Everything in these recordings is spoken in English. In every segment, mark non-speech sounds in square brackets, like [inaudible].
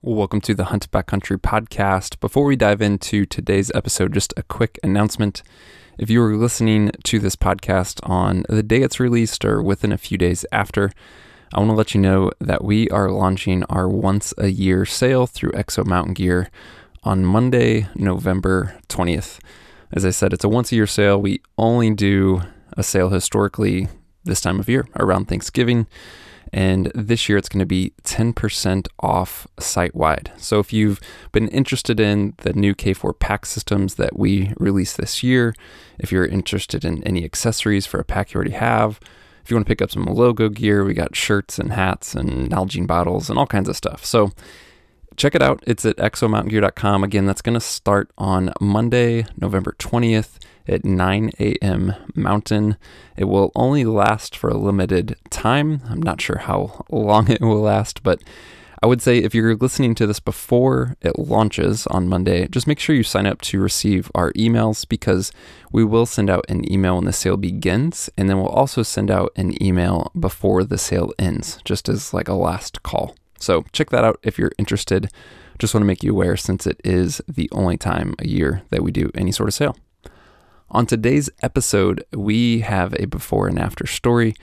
Welcome to the Hunt Backcountry podcast. Before we dive into today's episode, just a quick announcement. If you are listening to this podcast on the day it's released or within a few days after, I want to let you know that we are launching our once a year sale through Exo Mountain Gear on Monday, November 20th. As I said, it's a once a year sale. We only do a sale historically this time of year around Thanksgiving. And this year it's going to be 10% off site wide. So if you've been interested in the new K4 pack systems that we released this year, if you're interested in any accessories for a pack you already have, if you want to pick up some logo gear, we got shirts and hats and Nalgene bottles and all kinds of stuff. So check it out. It's at exomountaingear.com. Again, that's going to start on Monday, November 20th at 9 a.m. Mountain. It will only last for a limited time. I'm not sure how long it will last, but I would say if you're listening to this before it launches on Monday, just make sure you sign up to receive our emails because we will send out an email when the sale begins, and then we'll also send out an email before the sale ends, just as like a last call. So check that out if you're interested. Just want to make you aware since it is the only time a year that we do any sort of sale. On today's episode, we have a before and after story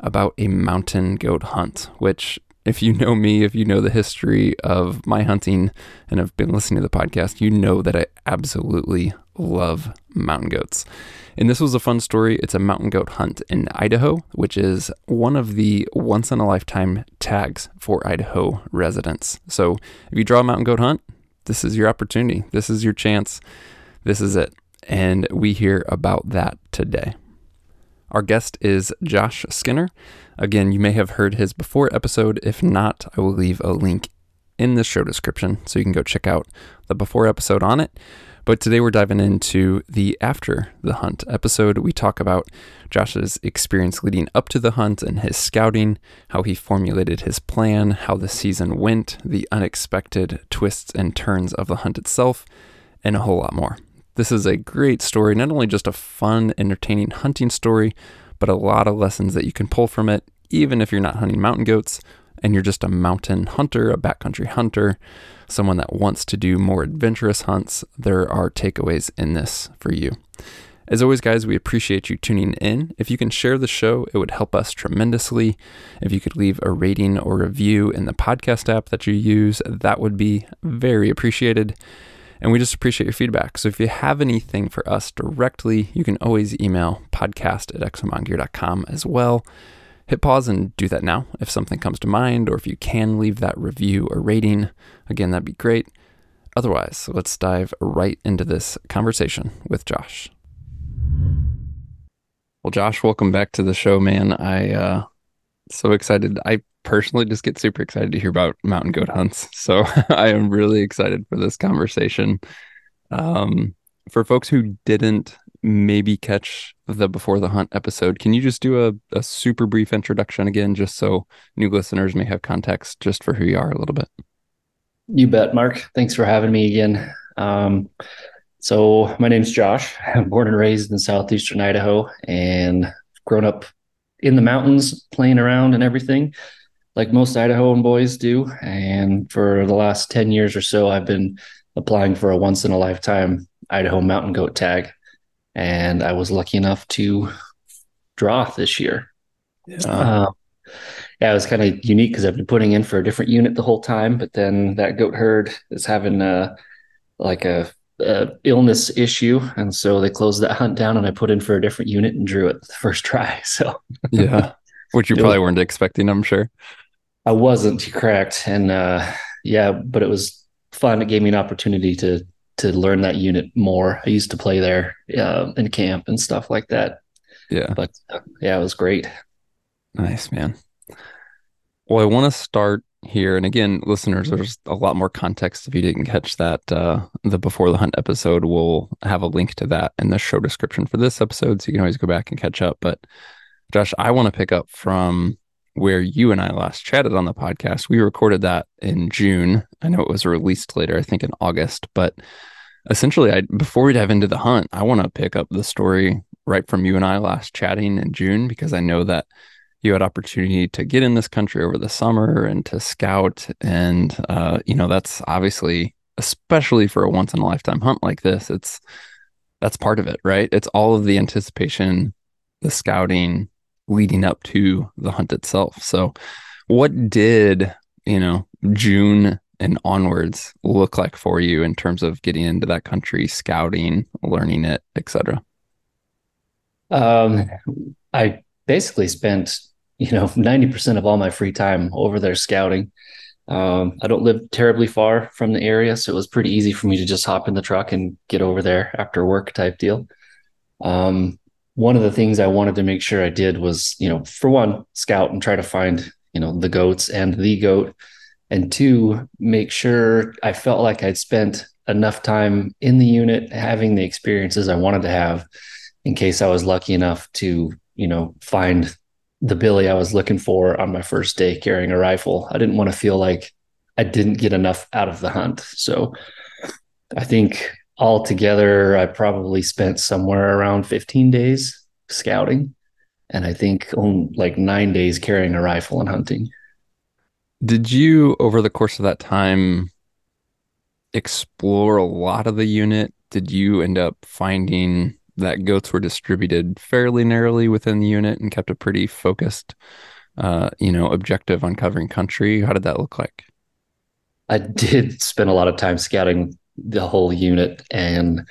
about a mountain goat hunt, which, if you know me, if you know the history of my hunting and have been listening to the podcast, you know that I absolutely love mountain goats. And this was a fun story. It's a mountain goat hunt in Idaho, which is one of the once in a lifetime tags for Idaho residents. So if you draw a mountain goat hunt, this is your opportunity. This is your chance. This is it and we hear about that today. Our guest is Josh Skinner. Again, you may have heard his before episode. If not, I will leave a link in the show description so you can go check out the before episode on it. But today we're diving into the after the hunt episode. We talk about Josh's experience leading up to the hunt and his scouting, how he formulated his plan, how the season went, the unexpected twists and turns of the hunt itself, and a whole lot more. This is a great story, not only just a fun, entertaining hunting story, but a lot of lessons that you can pull from it, even if you're not hunting mountain goats and you're just a mountain hunter, a backcountry hunter, someone that wants to do more adventurous hunts. There are takeaways in this for you. As always, guys, we appreciate you tuning in. If you can share the show, it would help us tremendously. If you could leave a rating or review in the podcast app that you use, that would be very appreciated. And we just appreciate your feedback. So if you have anything for us directly, you can always email podcast at exomountaingear.com as well. Hit pause and do that now if something comes to mind, or if you can leave that review or rating. Again, that'd be great. Otherwise, let's dive right into this conversation with Josh. Well, Josh, welcome back to the show, man. I uh so excited. I personally just get super excited to hear about mountain goat hunts. So [laughs] I am really excited for this conversation. Um, for folks who didn't maybe catch the before the hunt episode, can you just do a, a super brief introduction again, just so new listeners may have context just for who you are a little bit? You bet, Mark. Thanks for having me again. Um, so my name's Josh. [laughs] I'm born and raised in southeastern Idaho and grown up in the mountains, playing around and everything like most Idahoan boys do. And for the last 10 years or so, I've been applying for a once in a lifetime Idaho mountain goat tag. And I was lucky enough to draw this year. Yeah. Uh, yeah, it was kind of unique because I've been putting in for a different unit the whole time, but then that goat herd is having a like a, a illness issue, and so they closed that hunt down, and I put in for a different unit and drew it the first try. [laughs] So yeah, which you probably weren't expecting, I'm sure. I wasn't correct, and uh, yeah, but it was fun. It gave me an opportunity to to learn that unit more. I used to play there uh, in camp and stuff like that. Yeah, but uh, yeah, it was great. Nice man. Well, I want to start here, and again, listeners, there's a lot more context if you didn't catch that. Uh, the before the hunt episode, we'll have a link to that in the show description for this episode, so you can always go back and catch up. But Josh, I want to pick up from where you and I last chatted on the podcast. We recorded that in June. I know it was released later, I think in August, but essentially I before we dive into the hunt, I want to pick up the story right from you and I last chatting in June because I know that you had opportunity to get in this country over the summer and to scout. And, uh, you know, that's obviously, especially for a once in a lifetime hunt like this, it's, that's part of it, right? It's all of the anticipation, the scouting leading up to the hunt itself. So, what did, you know, June and onwards look like for you in terms of getting into that country, scouting, learning it, etc.? Um, I basically spent, you know, 90% of all my free time over there scouting. Um, I don't live terribly far from the area, so it was pretty easy for me to just hop in the truck and get over there after work type deal. Um, one of the things I wanted to make sure I did was, you know, for one, scout and try to find, you know, the goats and the goat and two, make sure I felt like I'd spent enough time in the unit having the experiences I wanted to have in case I was lucky enough to, you know, find the Billy I was looking for on my first day carrying a rifle. I didn't want to feel like I didn't get enough out of the hunt. So I think altogether, I probably spent somewhere around 15 days scouting. And I think on like nine days carrying a rifle and hunting. Did you, over the course of that time, explore a lot of the unit? Did you end up finding that goats were distributed fairly narrowly within the unit and kept a pretty focused, uh, you know, objective on covering country? How did that look like? I did spend a lot of time scouting the whole unit, and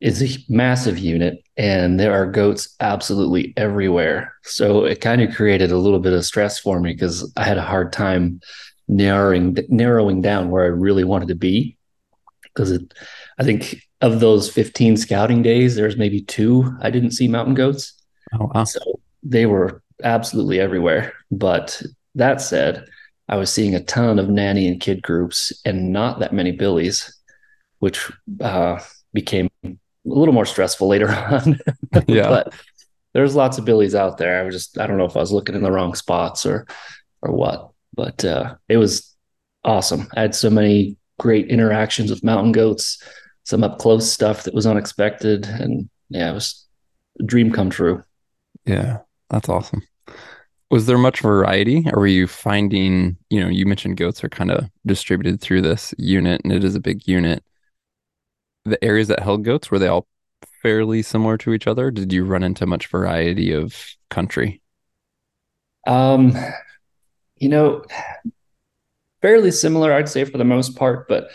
it's a massive unit and there are goats absolutely everywhere. So it kind of created a little bit of stress for me because I had a hard time narrowing narrowing down where I really wanted to be. Because it I think of those 15 scouting days, there's maybe two I didn't see mountain goats. Oh wow. So they were absolutely everywhere. But that said, I was seeing a ton of nanny and kid groups and not that many billies, which uh, became a little more stressful later [laughs] on. [laughs] yeah. but there's lots of billies out there. I was just I don't know if I was looking in the wrong spots or or what, but uh, it was awesome. I had so many great interactions with mountain goats, some up close stuff that was unexpected, and yeah, it was a dream come true. Yeah, that's awesome. Was there much variety, or were you finding? You know, you mentioned goats are kind of distributed through this unit, and it is a big unit the areas that held goats were they all fairly similar to each other? Did you run into much variety of country? Um, you know, fairly similar, I'd say for the most part, but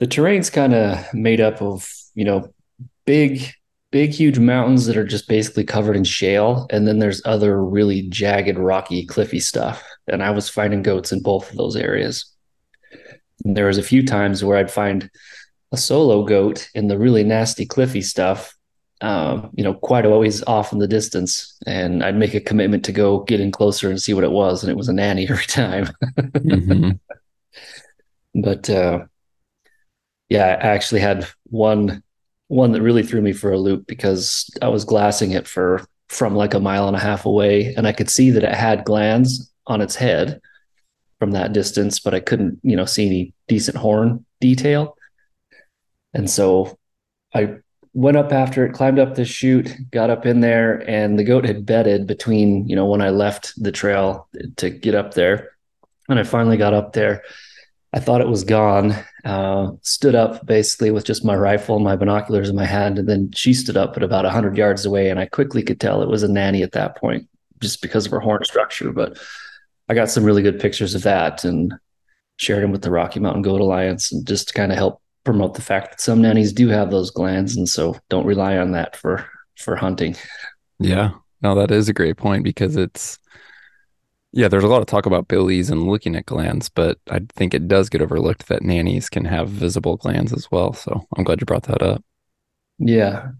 the terrain's kind of made up of, you know, big, big, huge mountains that are just basically covered in shale. And then there's other really jagged, rocky, cliffy stuff. And I was finding goats in both of those areas. And there was a few times where I'd find a solo goat in the really nasty cliffy stuff um, you know, quite always off in the distance. And I'd make a commitment to go get in closer and see what it was. And it was a nanny [laughs] every time. mm-hmm. But uh, yeah, I actually had one one that really threw me for a loop because I was glassing it for from like a mile and a half away, and I could see that it had glands on its head from that distance, but I couldn't, you know, see any decent horn detail. And so I went up after it, climbed up the chute, got up in there, and the goat had bedded between, you know, when I left the trail to get up there. And I finally got up there. I thought it was gone. Uh, stood up basically with just my rifle my binoculars in my hand. And then she stood up at about 100 yards away. And I quickly could tell it was a nanny at that point just because of her horn structure. But I got some really good pictures of that and shared them with the Rocky Mountain Goat Alliance and just to kind of help promote the fact that some nannies do have those glands and so don't rely on that for for hunting yeah no that is a great point because it's yeah there's a lot of talk about billies and looking at glands but i think it does get overlooked that nannies can have visible glands as well so i'm glad you brought that up yeah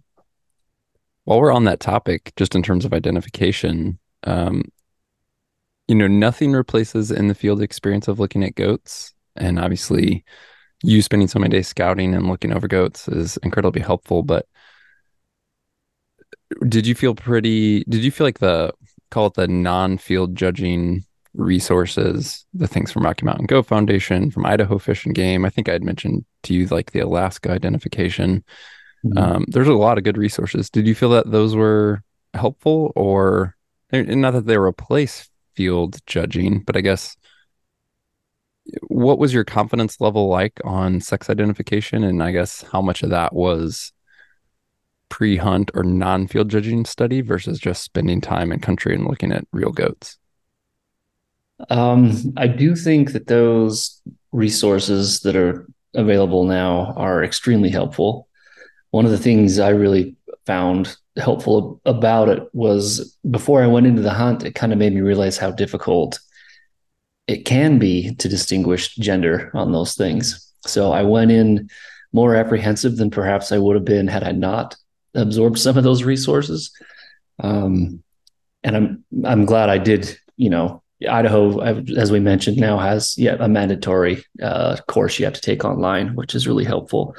while we're on that topic just in terms of identification um, you know nothing replaces in the field experience of looking at goats and obviously you spending so many days scouting and looking over goats is incredibly helpful. But did you feel pretty? Did you feel like the call it the non-field judging resources, the things from Rocky Mountain Goat Foundation, from Idaho Fish and Game? I think I had mentioned to you like the Alaska identification. Mm-hmm. Um, there's a lot of good resources. Did you feel that those were helpful, or not that they replace field judging, but I guess what was your confidence level like on sex identification? And I guess how much of that was pre hunt or non field judging study versus just spending time in country and looking at real goats? Um, I do think that those resources that are available now are extremely helpful. One of the things I really found helpful about it was before I went into the hunt, it kind of made me realize how difficult it can be to distinguish gender on those things. So I went in more apprehensive than perhaps I would have been had I not absorbed some of those resources. Um, and I'm I'm glad I did. You know, Idaho, as we mentioned, now has yet a mandatory uh, course you have to take online, which is really helpful.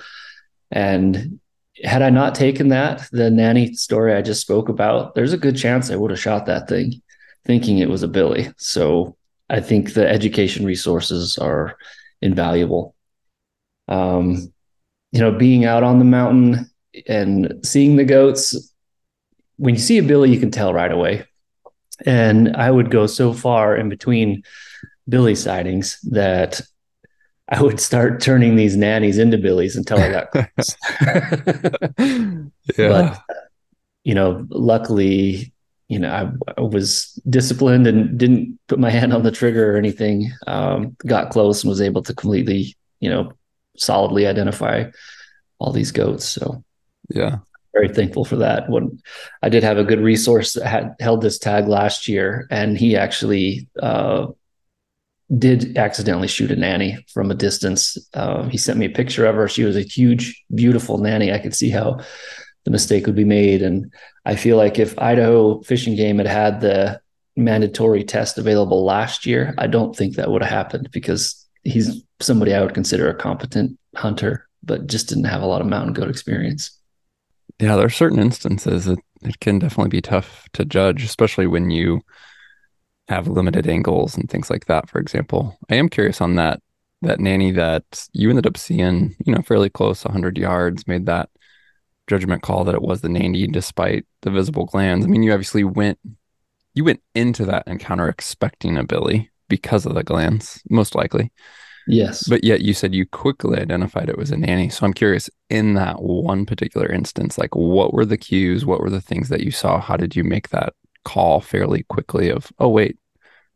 And had I not taken that, the nanny story I just spoke about, there's a good chance I would have shot that thing thinking it was a Billy. So I think the education resources are invaluable. Um, you know, being out on the mountain and seeing the goats, when you see a Billy, you can tell right away. And I would go so far in between Billy sightings that I would start turning these nannies into Billies until I got [laughs] close. yeah. But, you know, luckily, you know, I, I, was disciplined and didn't put my hand on the trigger or anything. Um, got close and was able to completely, you know, solidly identify all these goats. So, yeah, very thankful for that. When I did have a good resource that had held this tag last year, and he actually uh, did accidentally shoot a nanny from a distance. Uh, he sent me a picture of her. She was a huge, beautiful nanny. I could see how the mistake would be made. And I feel like if Idaho Fish and Game had had the mandatory test available last year, I don't think that would have happened because he's somebody I would consider a competent hunter, but just didn't have a lot of mountain goat experience. Yeah, there are certain instances that it can definitely be tough to judge, especially when you have limited angles and things like that, for example. I am curious on that that nanny that you ended up seeing, you know, fairly close, 100 yards, made that judgment call that it was the nanny despite the visible glands. I mean, you obviously went you went into that encounter expecting a Billy because of the glands, most likely. Yes. But yet you said you quickly identified it was a nanny. So I'm curious in that one particular instance, like what were the cues? What were the things that you saw? How did you make that call fairly quickly of, oh, wait,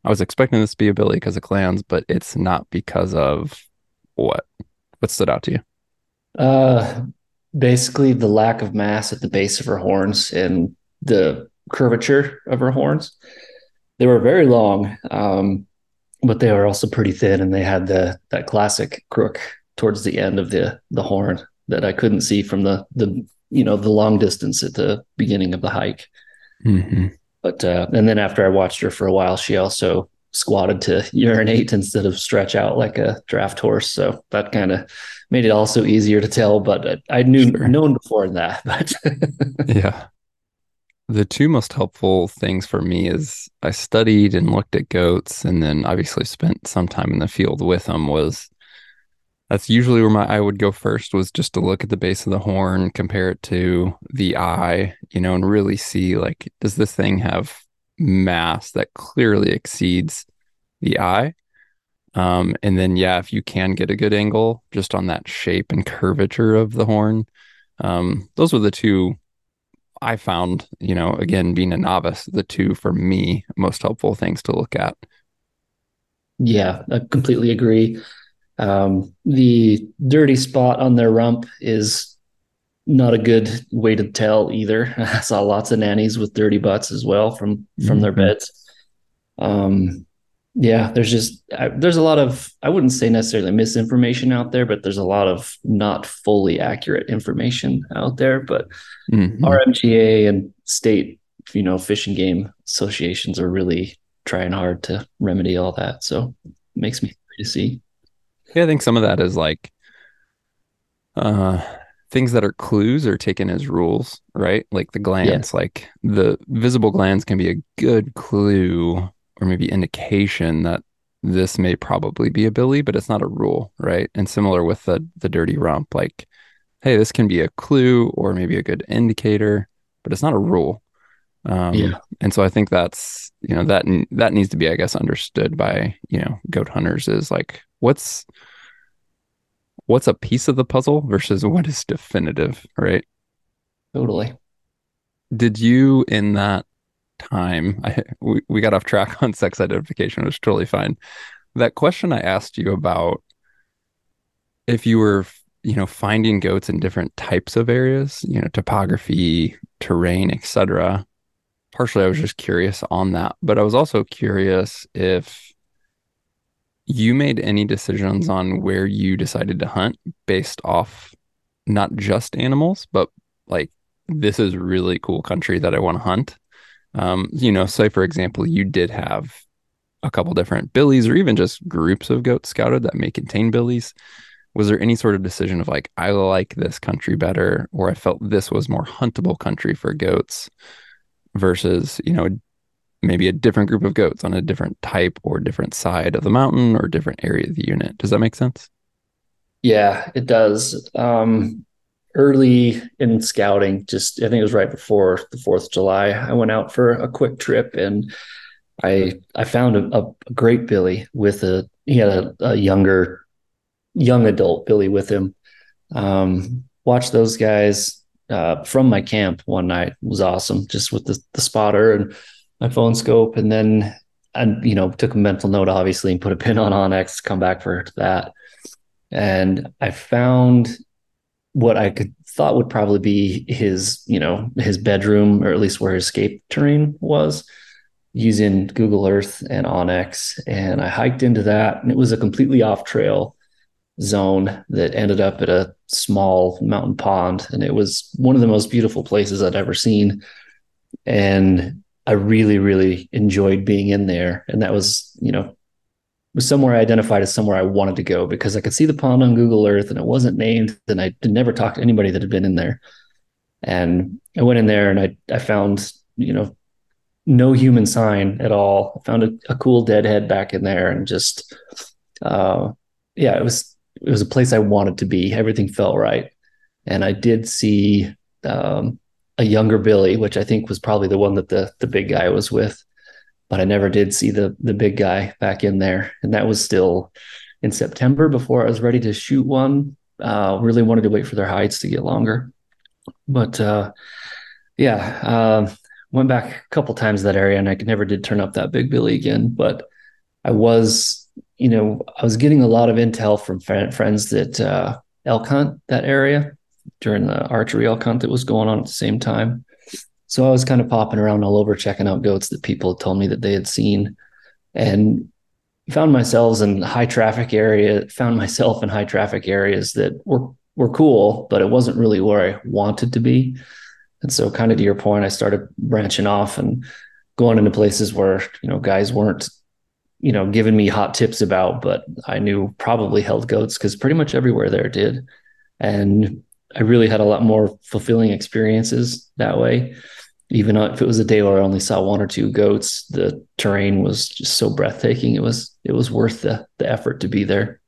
I was expecting this to be a Billy because of glands, but it's not because of what? What stood out to you? Uh, basically the lack of mass at the base of her horns and the curvature of her horns. They were very long, um, but they were also pretty thin, and they had the that classic crook towards the end of the the horn that I couldn't see from the the you know the long distance at the beginning of the hike. Mm-hmm. But uh, and then after I watched her for a while, she also squatted to [laughs] urinate instead of stretch out like a draft horse. So that kind of made it also easier to tell. But I knew sure. known before that. [laughs] But yeah, the two most helpful things for me is I studied and looked at goats, and then obviously spent some time in the field with them. Was that's usually where my I would go first was just to look at the base of the horn, compare it to the eye, you know, and really see like does this thing have mass that clearly exceeds the eye. Um, and then, yeah, if you can get a good angle just on that shape and curvature of the horn, um, those were the two I found, you know, again, being a novice, the two for me most helpful things to look at. Yeah, I completely agree. Um, the dirty spot on their rump is not a good way to tell either. [laughs] I saw lots of nannies with dirty butts as well from from mm-hmm. their beds. Um, yeah, there's just I, there's a lot of I wouldn't say necessarily misinformation out there, but there's a lot of not fully accurate information out there. But mm-hmm. RMGA and state, you know, fish and game associations are really trying hard to remedy all that. So it makes me happy to see. Yeah, I think some of that is like uh things that are clues are taken as rules, right? Like the glands, yeah. like the visible glands can be a good clue or maybe indication that this may probably be a Billy, but it's not a rule, right? And similar with the the dirty rump, like, hey, this can be a clue or maybe a good indicator, but it's not a rule. Um, yeah. And so I think that's you know that that needs to be I guess understood by you know goat hunters is like what's what's a piece of the puzzle versus what is definitive, right? Totally. Did you in that time [laughs] I, we, we got off track on sex identification, which is totally fine. That question I asked you about if you were you know finding goats in different types of areas you know topography terrain etc partially i was just curious on that but i was also curious if you made any decisions on where you decided to hunt based off not just animals but like this is really cool country that i want to hunt um, you know say for example you did have a couple different billies or even just groups of goats scouted that may contain billies. Was there any sort of decision of like i like this country better or i felt this was more huntable country for goats versus you know maybe a different group of goats on a different type or different side of the mountain or different area of the unit? Does that make sense? Yeah it does. Um early in scouting just i think it was right before the fourth of july i went out for a quick trip and i i found a, a great billy with a he had a, a younger young adult Billy with him. Um, watched those guys uh, from my camp one night. It was awesome, just with the, the spotter and my phone scope. And then I, you know, took a mental note, obviously, and put a pin on onX, come back for that. And I found what I could thought would probably be his, you know, his bedroom, or at least where his escape terrain was using Google Earth and onX. And I hiked into that and it was a completely off trail zone that ended up at a small mountain pond. And it was one of the most beautiful places I'd ever seen. And I really, really enjoyed being in there. And that was, you know, was somewhere I identified as somewhere I wanted to go because I could see the pond on Google Earth and it wasn't named. And I never talked to anybody that had been in there. And I went in there and I, I found, you know, no human sign at all. I found a, a cool deadhead back in there and just, uh, yeah, it was it was a place I wanted to be. Everything felt right, and I did see um, a younger Billy, which I think was probably the one that the the big guy was with, but I never did see the the big guy back in there, and that was still in September before I was ready to shoot one. Uh, really wanted to wait for their hides to get longer, but uh, yeah, uh, went back a couple times that area, and I never did turn up that big Billy again, but I was you know, I was getting a lot of intel from friends that uh, elk hunt that area during the archery elk hunt that was going on at the same time. So I was kind of popping around all over checking out goats that people told me that they had seen and found myself in high traffic area, found myself in high traffic areas that were were cool, but it wasn't really where I wanted to be. And so kind of to your point, I started branching off and going into places where, you know, guys weren't you know, given me hot tips about, but I knew probably held goats because pretty much everywhere there did. And I really had a lot more fulfilling experiences that way. Even if it was a day where I only saw one or two goats, the terrain was just so breathtaking. It was it was worth the the effort to be there.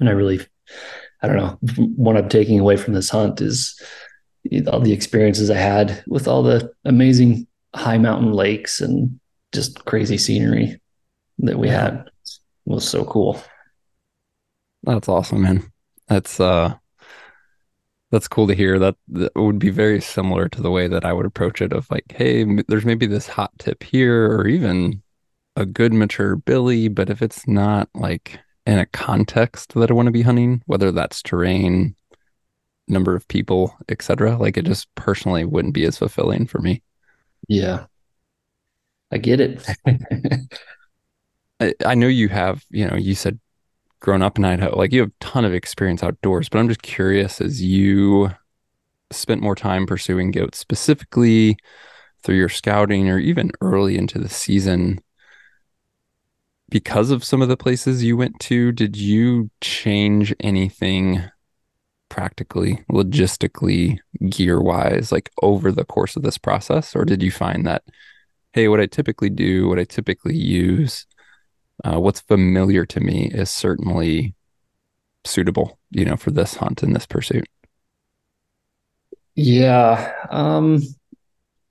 And I really, I don't know, what I'm taking away from this hunt is all the experiences I had with all the amazing high mountain lakes and just crazy scenery that we had was so cool. That's awesome, man. That's uh that's cool to hear. That, that would be very similar to the way that I would approach it of like, hey, there's maybe this hot tip here or even a good mature billy, but if it's not like in a context that I want to be hunting, whether that's terrain, number of people, etc., like it just personally wouldn't be as fulfilling for me. Yeah. I get it. [laughs] I, I know you have, you know, you said grown up in Idaho, like you have a ton of experience outdoors, but I'm just curious as you spent more time pursuing goats specifically through your scouting or even early into the season because of some of the places you went to did you change anything practically logistically gear wise like over the course of this process? Or did you find that hey what i typically do what i typically use uh, what's familiar to me is certainly suitable, you know, for this hunt and this pursuit. Yeah. Um,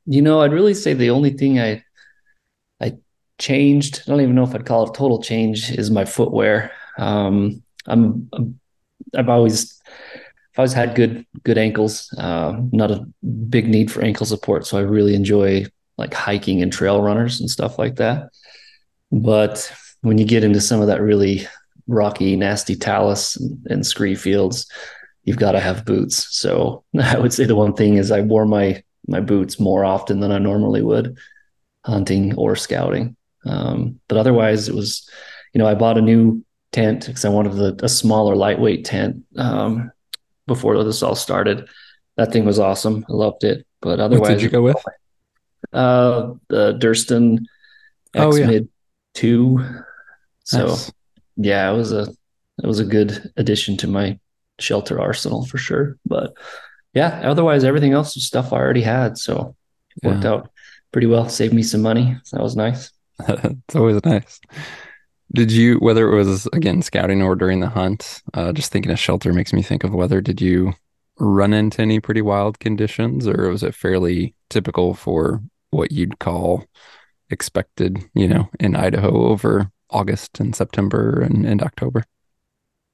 you know, I'd really say the only thing I I changed, I don't even know if I'd call it total change, is my footwear. Um, I'm, I'm I've always I've always had good good ankles. Uh, not a big need for ankle support, so I really enjoy like hiking and trail runners and stuff like that. But when you get into some of that really rocky, nasty talus and, and scree fields, you've got to have boots. So [laughs] I would say the one thing is I wore my my boots more often than I normally would hunting or scouting. Um, but otherwise, it was, you know, I bought a new tent because I wanted a, a smaller, lightweight tent um, before this all started. That thing was awesome. I loved it. But otherwise, what did you go with? Uh, the Durston X Oh, yeah. Mid Two. So Nice. yeah, it was a it was a good addition to my shelter arsenal for sure. But yeah, otherwise everything else was stuff I already had. So it worked Yeah. out pretty well. Saved me some money. So that was nice. [laughs] it's always nice. Did you, whether it was again scouting or during the hunt, uh, just thinking of shelter makes me think of weather. Did you run into any pretty wild conditions, or was it fairly typical for what you'd call expected, you know, in Idaho over August and September and, and October?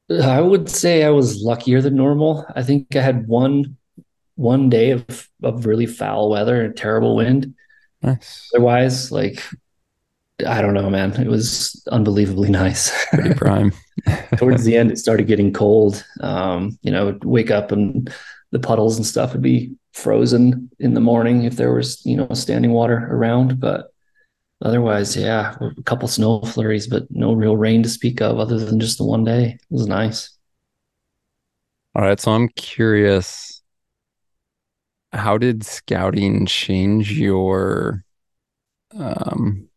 I would say I was luckier than normal. I think I had one one day of of really foul weather and terrible wind. Nice. Otherwise, like I don't know, man. It was unbelievably nice. Pretty [laughs] prime. Towards the [laughs] end, it started getting cold. Um, you know, wake up and the puddles and stuff would be frozen in the morning if there was, you know, standing water around. But otherwise, yeah, a couple snow flurries, but no real rain to speak of other than just the one day. It was nice. All right, so I'm curious, how did scouting change your um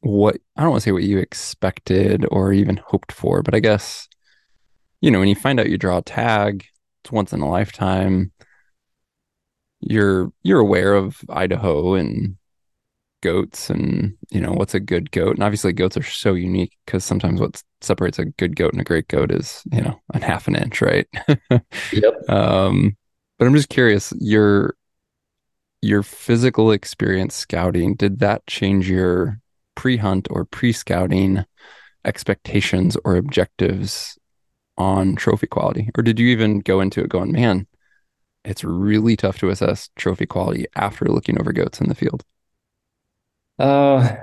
what I don't want to say what you expected or even hoped for, but I guess you know, when you find out you draw a tag, it's once in a lifetime. You're you're aware of Idaho and goats and you know what's a good goat. And obviously goats are so unique because sometimes what separates a good goat and a great goat is, you know, a half an inch, right? [laughs] Yep. Um, but I'm just curious, your your physical experience scouting, did that change your pre-hunt or pre-scouting expectations or objectives on trophy quality? Or did you even go into it going, man, it's really tough to assess trophy quality after looking over goats in the field? Uh,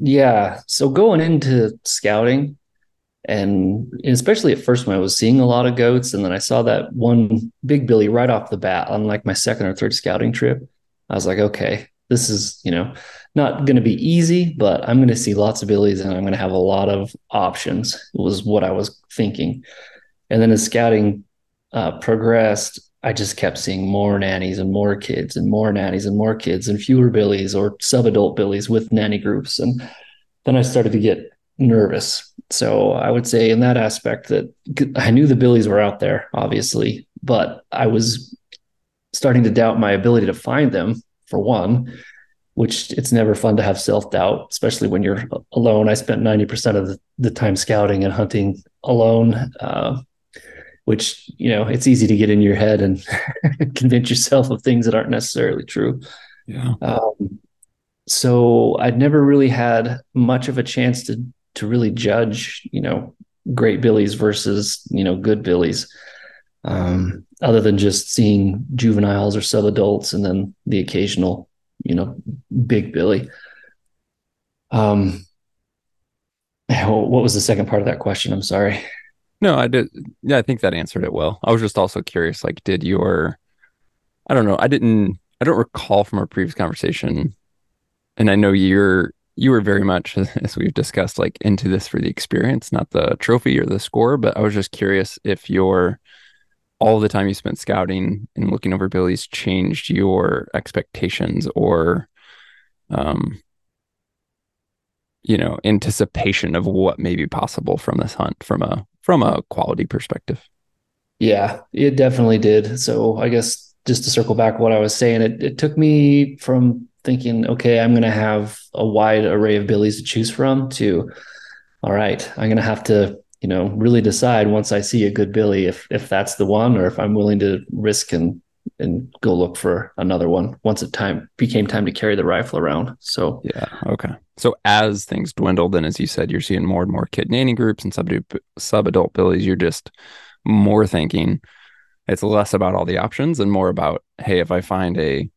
yeah. So going into scouting, and especially at first when I was seeing a lot of goats, and then I saw that one big billy right off the bat on like my second or third scouting trip, I was like, okay, this is you know not going to be easy, but I'm going to see lots of billies, and I'm going to have a lot of options. Was what I was thinking, and then as scouting uh, progressed, I just kept seeing more nannies and more kids and more nannies and more kids and fewer billies or sub-adult billies with nanny groups. And then I started to get nervous. So I would say in that aspect that I knew the billies were out there, obviously, but I was starting to doubt my ability to find them for one, which it's never fun to have self-doubt, especially when you're alone. I spent 90% of the, time scouting and hunting alone. Uh, which you know it's easy to get in your head and [laughs] convince yourself of things that aren't necessarily true. Yeah. um, so i'd never really had much of a chance to to really judge you know great billies versus you know good billies um, other than just seeing juveniles or sub-adults and then the occasional you know big billy. Um [laughs] what was the second part of that question? I'm sorry No, I did. Yeah, I think that answered it well. I was just also curious, like, did your, I don't know, I didn't, I don't recall from our previous conversation, and I know you're, you were very much, [laughs] as we've discussed, like into this for the experience, not the trophy or the score, but I was just curious if your, all the time you spent scouting and looking over billies changed your expectations or, um, you know, anticipation of what may be possible from this hunt from a from a quality perspective. Yeah, it definitely did. So I guess just to circle back what I was saying, it, it took me from thinking, okay, I'm going to have a wide array of billies to choose from to, all right, I'm going to have to, you know, really decide once I see a good billy if if that's the one or if I'm willing to risk and and go look for another one once it time became time to carry the rifle around. So yeah, okay. So as things dwindled, and as you said, you're seeing more and more kid nanny groups and sub sub adult billies. You're just more thinking it's less about all the options and more about hey, if I find a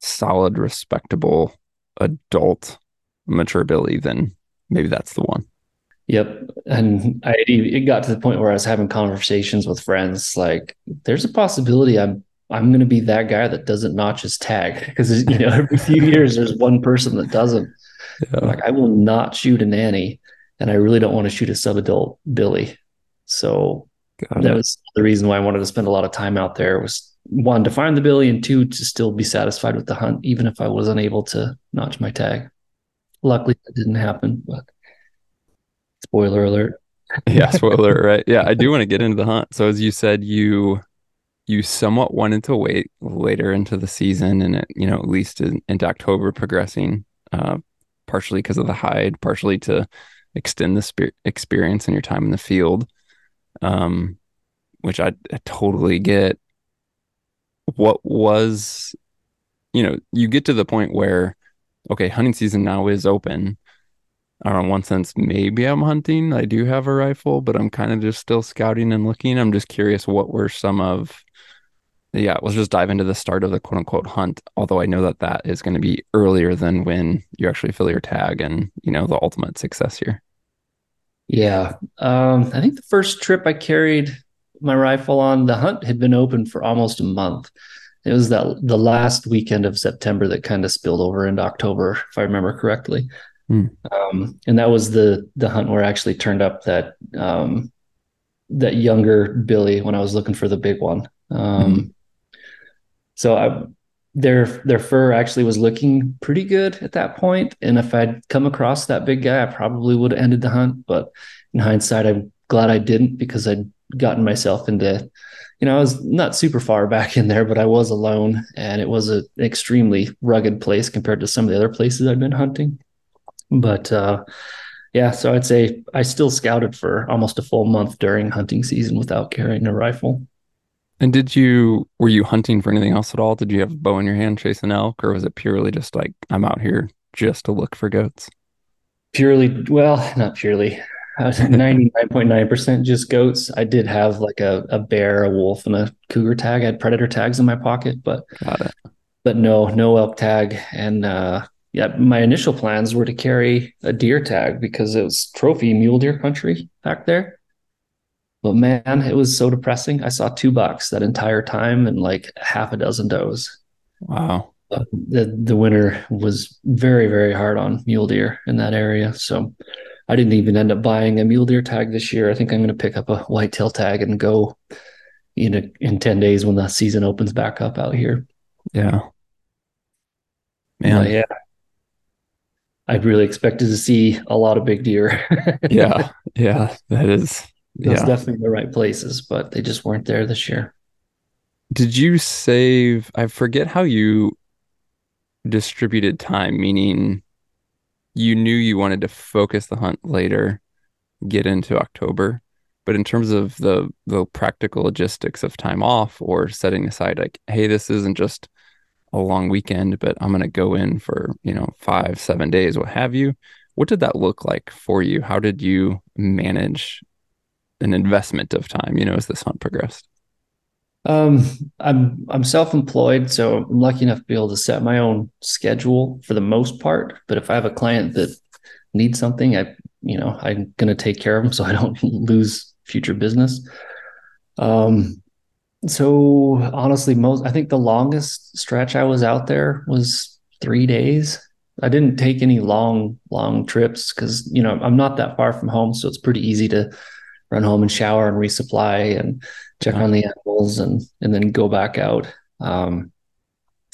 solid, respectable adult mature billy, then maybe that's the one. Yep. And I it got to the point where I was having conversations with friends like there's a possibility I'm I'm going to be that guy that doesn't notch his tag because you know every few years there's one person that doesn't. Yeah. Like I will not shoot a nanny and I really don't want to shoot a sub-adult billy. So Got that it. was the reason why I wanted to spend a lot of time out there was one to find the billy and two to still be satisfied with the hunt even if I was unable to notch my tag. Luckily that didn't happen, but Spoiler alert. [laughs] yeah, spoiler, alert, right? Yeah, I do want to get into the hunt. So as you said, you you somewhat wanted to wait later into the season and it, you know, at least in, into October progressing, uh, partially because of the hide, partially to extend the spe- experience and your time in the field. Um, which I, I totally get. What was, you know, you get to the point where, okay, hunting season now is open I don't know, one sense, maybe I'm hunting. I do have a rifle, but I'm kind of just still scouting and looking. I'm just curious what were some of, yeah, let's just dive into the start of the quote unquote hunt. Although I know that that is going to be earlier than when you actually fill your tag and, you know, the ultimate success here. Yeah. Um, I think the first trip I carried my rifle on, the hunt had been open for almost a month. It was that the last weekend of September that kind of spilled over into October, if I remember correctly. Mm. Um, and that was the the hunt where I actually turned up that um, that younger Billy when I was looking for the big one. Um, mm. So I, their their fur actually was looking pretty good at that point, and if I'd come across that big guy, I probably would have ended the hunt. But in hindsight, I'm glad I didn't because I'd gotten myself into you know, I was not super far back in there, but I was alone and it was an extremely rugged place compared to some of the other places I'd been hunting. But uh, yeah, so I'd say I still scouted for almost a full month during hunting season without carrying a rifle. And did you were you hunting for anything else at all? Did you have a bow in your hand chasing elk, or was it purely just like I'm out here just to look for goats? Purely, well, not purely. I was 99.9% [laughs] just goats. I did have like a, a bear, a wolf, and a cougar tag. I had predator tags in my pocket, but but no, no elk tag. And uh, yeah, my initial plans were to carry a deer tag because it was trophy mule deer country back there. But man, it was so depressing. I saw two bucks that entire time and like half a dozen does. Wow. But the the winter was very very hard on mule deer in that area. So I didn't even end up buying a mule deer tag this year. I think I'm going to pick up a whitetail tag and go you know in 10 days when the season opens back up out here. Yeah. Man. But yeah, I really expected to see a lot of big deer. [laughs] yeah, yeah, that is. That's yeah. definitely the right places, but they just weren't there this year. Did you save? I forget how you distributed time, meaning you knew you wanted to focus the hunt later, get into October, but in terms of the the practical logistics of time off or setting aside, like, hey, this isn't just a long weekend, but I'm going to go in for, you know, five, seven days, what have you. What did that look like for you? How did you manage an investment of time, you know, as this hunt progressed? Um, I'm I'm self-employed, so I'm lucky enough to be able to set my own schedule for the most part. But if I have a client that needs something, I you know I'm going to take care of them so I don't [laughs] lose future business. Um, so honestly, most I think the longest stretch I was out there was three days. I didn't take any long, long trips because you know I'm not that far from home, so it's pretty easy to run home and shower and resupply and check on the animals and and then go back out. Um,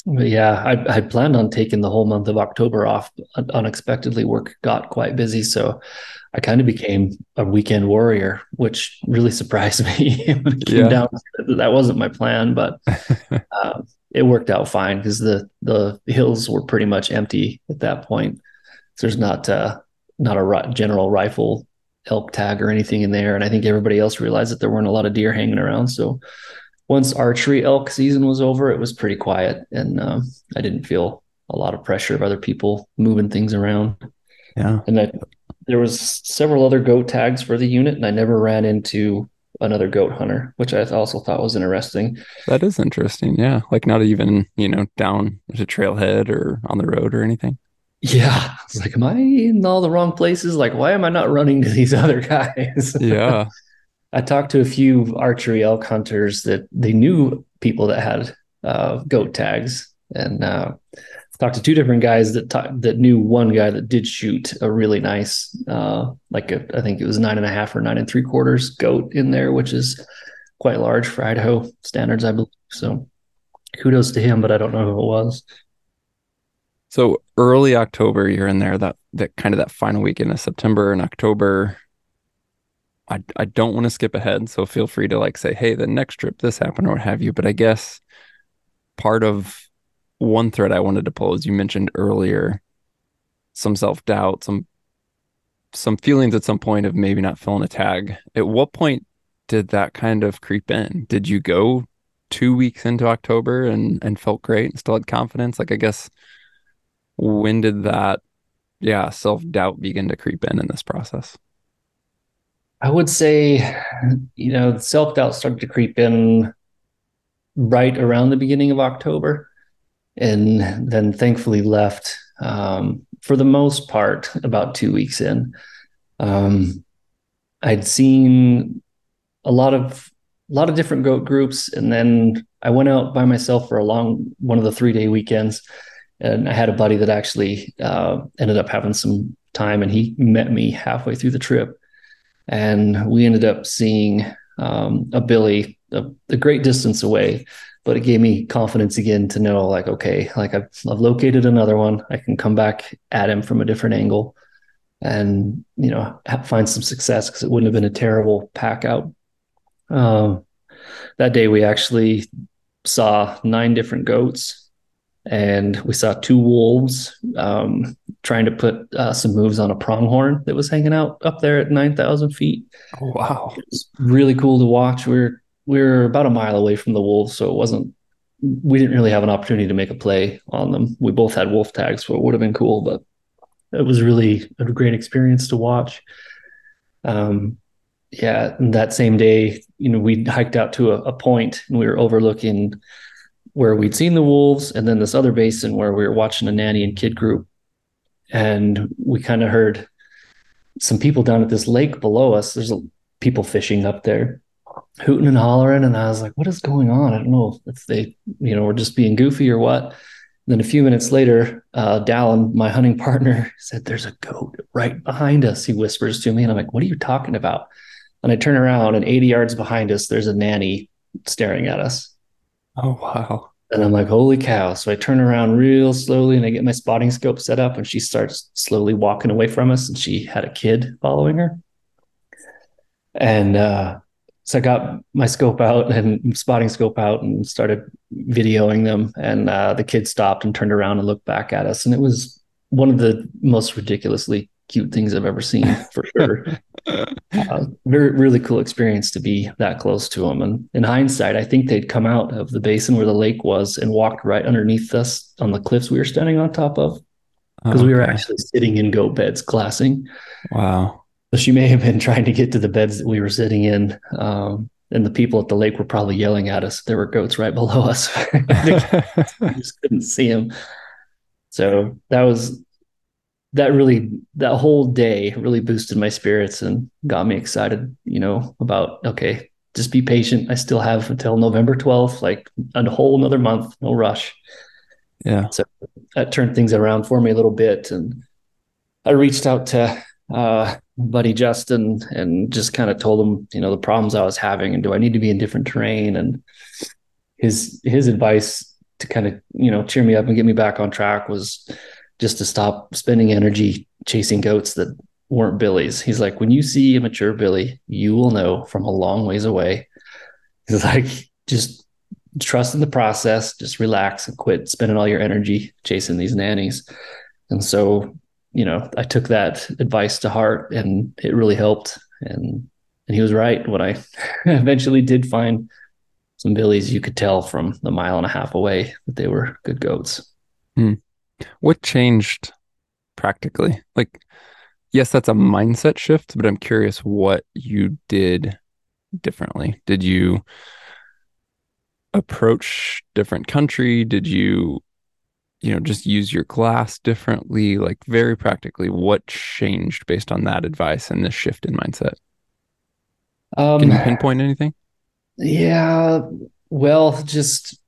but yeah, I I planned on taking the whole month of October off. Unexpectedly, work got quite busy, so I kind of became a weekend warrior, which really [laughs] surprised me when it came yeah. down. That wasn't my plan, but uh, [laughs] it worked out fine because the the hills were pretty much empty at that point. So there's not uh, not a general rifle elk tag or anything in there, and I think everybody else realized that there weren't a lot of deer hanging around. So once archery elk season was over, it was pretty quiet, and um, I didn't feel a lot of pressure of other people moving things around. Yeah, and I, there was several other goat tags for the unit, and I never ran into another goat hunter, which I also thought was interesting. That is interesting. Yeah, like not even you know down to trailhead or on the road or anything. Yeah, it's like, am I in all the wrong places? Like, why am I not running to these [laughs] other guys? Yeah. [laughs] I talked to a few archery elk hunters that they knew people that had uh, goat tags, and uh, talked to two different guys that ta- that knew one guy that did shoot a really nice, uh, like a, I think it was nine and a half or nine and three quarters goat in there, which is quite large for Idaho standards, I believe. So, kudos to him, but I don't know who it was. So early October, you're in there. That that kind of that final weekend of September and October. I I don't want to skip ahead, so feel free to like say, hey, the next trip this happened or what have you. But I guess part of one thread I wanted to pull, as you mentioned earlier, some self doubt, some some feelings at some point of maybe not filling a tag. At what point did that kind of creep in? Did you go two weeks into October and and felt great and still had confidence? Like I guess when did that yeah self-doubt begin to creep in in this process? I would say you know self-doubt started to creep in right around the beginning of october and then thankfully left um, for the most part about two weeks in. Um, i'd seen a lot of a lot of different goat groups and then i went out by myself for a long one of the three day weekends and I had a buddy that actually uh, ended up having some time, and he met me halfway through the trip, and we ended up seeing um, a billy a, a, great distance away. But it gave me confidence again to know, like, okay, like I've, I've located another one. I can come back at him from a different angle, and you know, find some success because it wouldn't have been a terrible pack out. Um, that day, we actually saw nine different goats and we saw two wolves um, trying to put uh, some moves on a pronghorn that was hanging out up there at 9,000 feet. Oh, wow. It was really cool to watch. We are we are about a mile away from the wolves, so it wasn't, we didn't really have an opportunity to make a play on them. We both had wolf tags, so it would have been cool, but it was really a great experience to watch. Um, yeah, that same day, you know, we hiked out to a, a point and we were overlooking where we'd seen the wolves and then this other basin where we were watching a nanny and kid group. And we kind of heard some people down at this lake below us. There's people fishing up there hooting and hollering. And i was like what is going on? I don't know if they you know we're just being goofy or what. And then a few minutes later uh, dallin my hunting partner [laughs] said there's a goat right behind us he whispers to me. And i'm like what are you talking about? And i turn around and 80 yards behind us there's a nanny staring at us Oh, wow. And I'm like, holy cow. So I turn around real slowly and I get my spotting scope set up and she starts slowly walking away from us. And she had a kid following her. And uh, so I got my scope out and spotting scope out and started videoing them. And uh, the kid stopped and turned around and looked back at us. And it was one of the most ridiculously cute things I've ever seen for sure. [laughs] uh, very really cool experience to be that close to them. And in hindsight, I think they'd come out of the basin where the lake was and walked right underneath us on the cliffs we were standing on top of because okay. we were actually sitting in goat beds glassing. Wow. So she may have been trying to get to the beds that we were sitting in. Um, and the people at the lake were probably yelling at us. There were goats right [laughs] below us. [laughs] we just couldn't see them. So that was that really that whole day really boosted my spirits and got me excited you know about okay just be patient. I still have until november 12th like a whole another month no rush. Yeah. So that turned things around for me a little bit. And i reached out to uh buddy justin and just kind of told him you know the problems i was having and do i need to be in different terrain? And his his advice to kind of you know cheer me up and get me back on track was just to stop spending energy chasing goats that weren't billies. He's like, when you see a mature billy, you will know from a long ways away. [laughs] He's like, just trust in the process, just relax and quit spending all your energy chasing these nannies. And so, you know, I took that advice to heart and it really helped. And and he was right when I [laughs] eventually did find some billies you could tell from the mile and a half away that they were good goats. Hmm. What changed practically? Like, yes, that's a mindset shift, but I'm curious what you did differently. Did you approach different country? Did you, you know, just use your glass differently? Like, very practically, what changed based on that advice and this shift in mindset? Um, Can you pinpoint anything? Yeah, well, just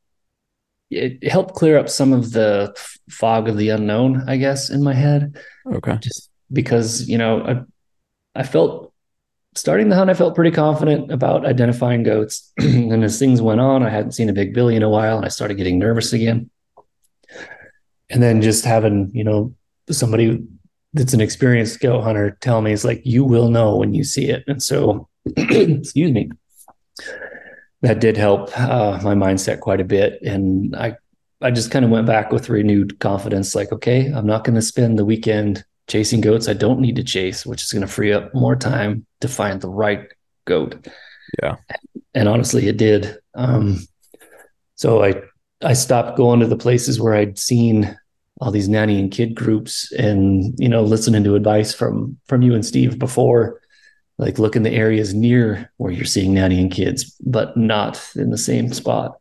it helped clear up some of the fog of the unknown, I guess, in my head. Okay. Just because, you know, I, I felt starting the hunt, I felt pretty confident about identifying goats. [clears throat] and as things went on, I hadn't seen a big billy in a while and I started getting nervous again. And then just having, you know, somebody that's an experienced goat hunter tell me, it's like, you will know when you see it. And so, [clears throat] excuse me, that did help uh, my mindset quite a bit. And I, I just kind of went back with renewed confidence. Like, okay, I'm not going to spend the weekend chasing goats I don't need to chase, which is going to free up more time to find the right goat. Yeah. And honestly, it did. Um, so I, I stopped going to the places where I'd seen all these nanny and kid groups and, you know, listening to advice from, from you and Steve before like look in the areas near where you're seeing nanny and kids, but not in the same spot.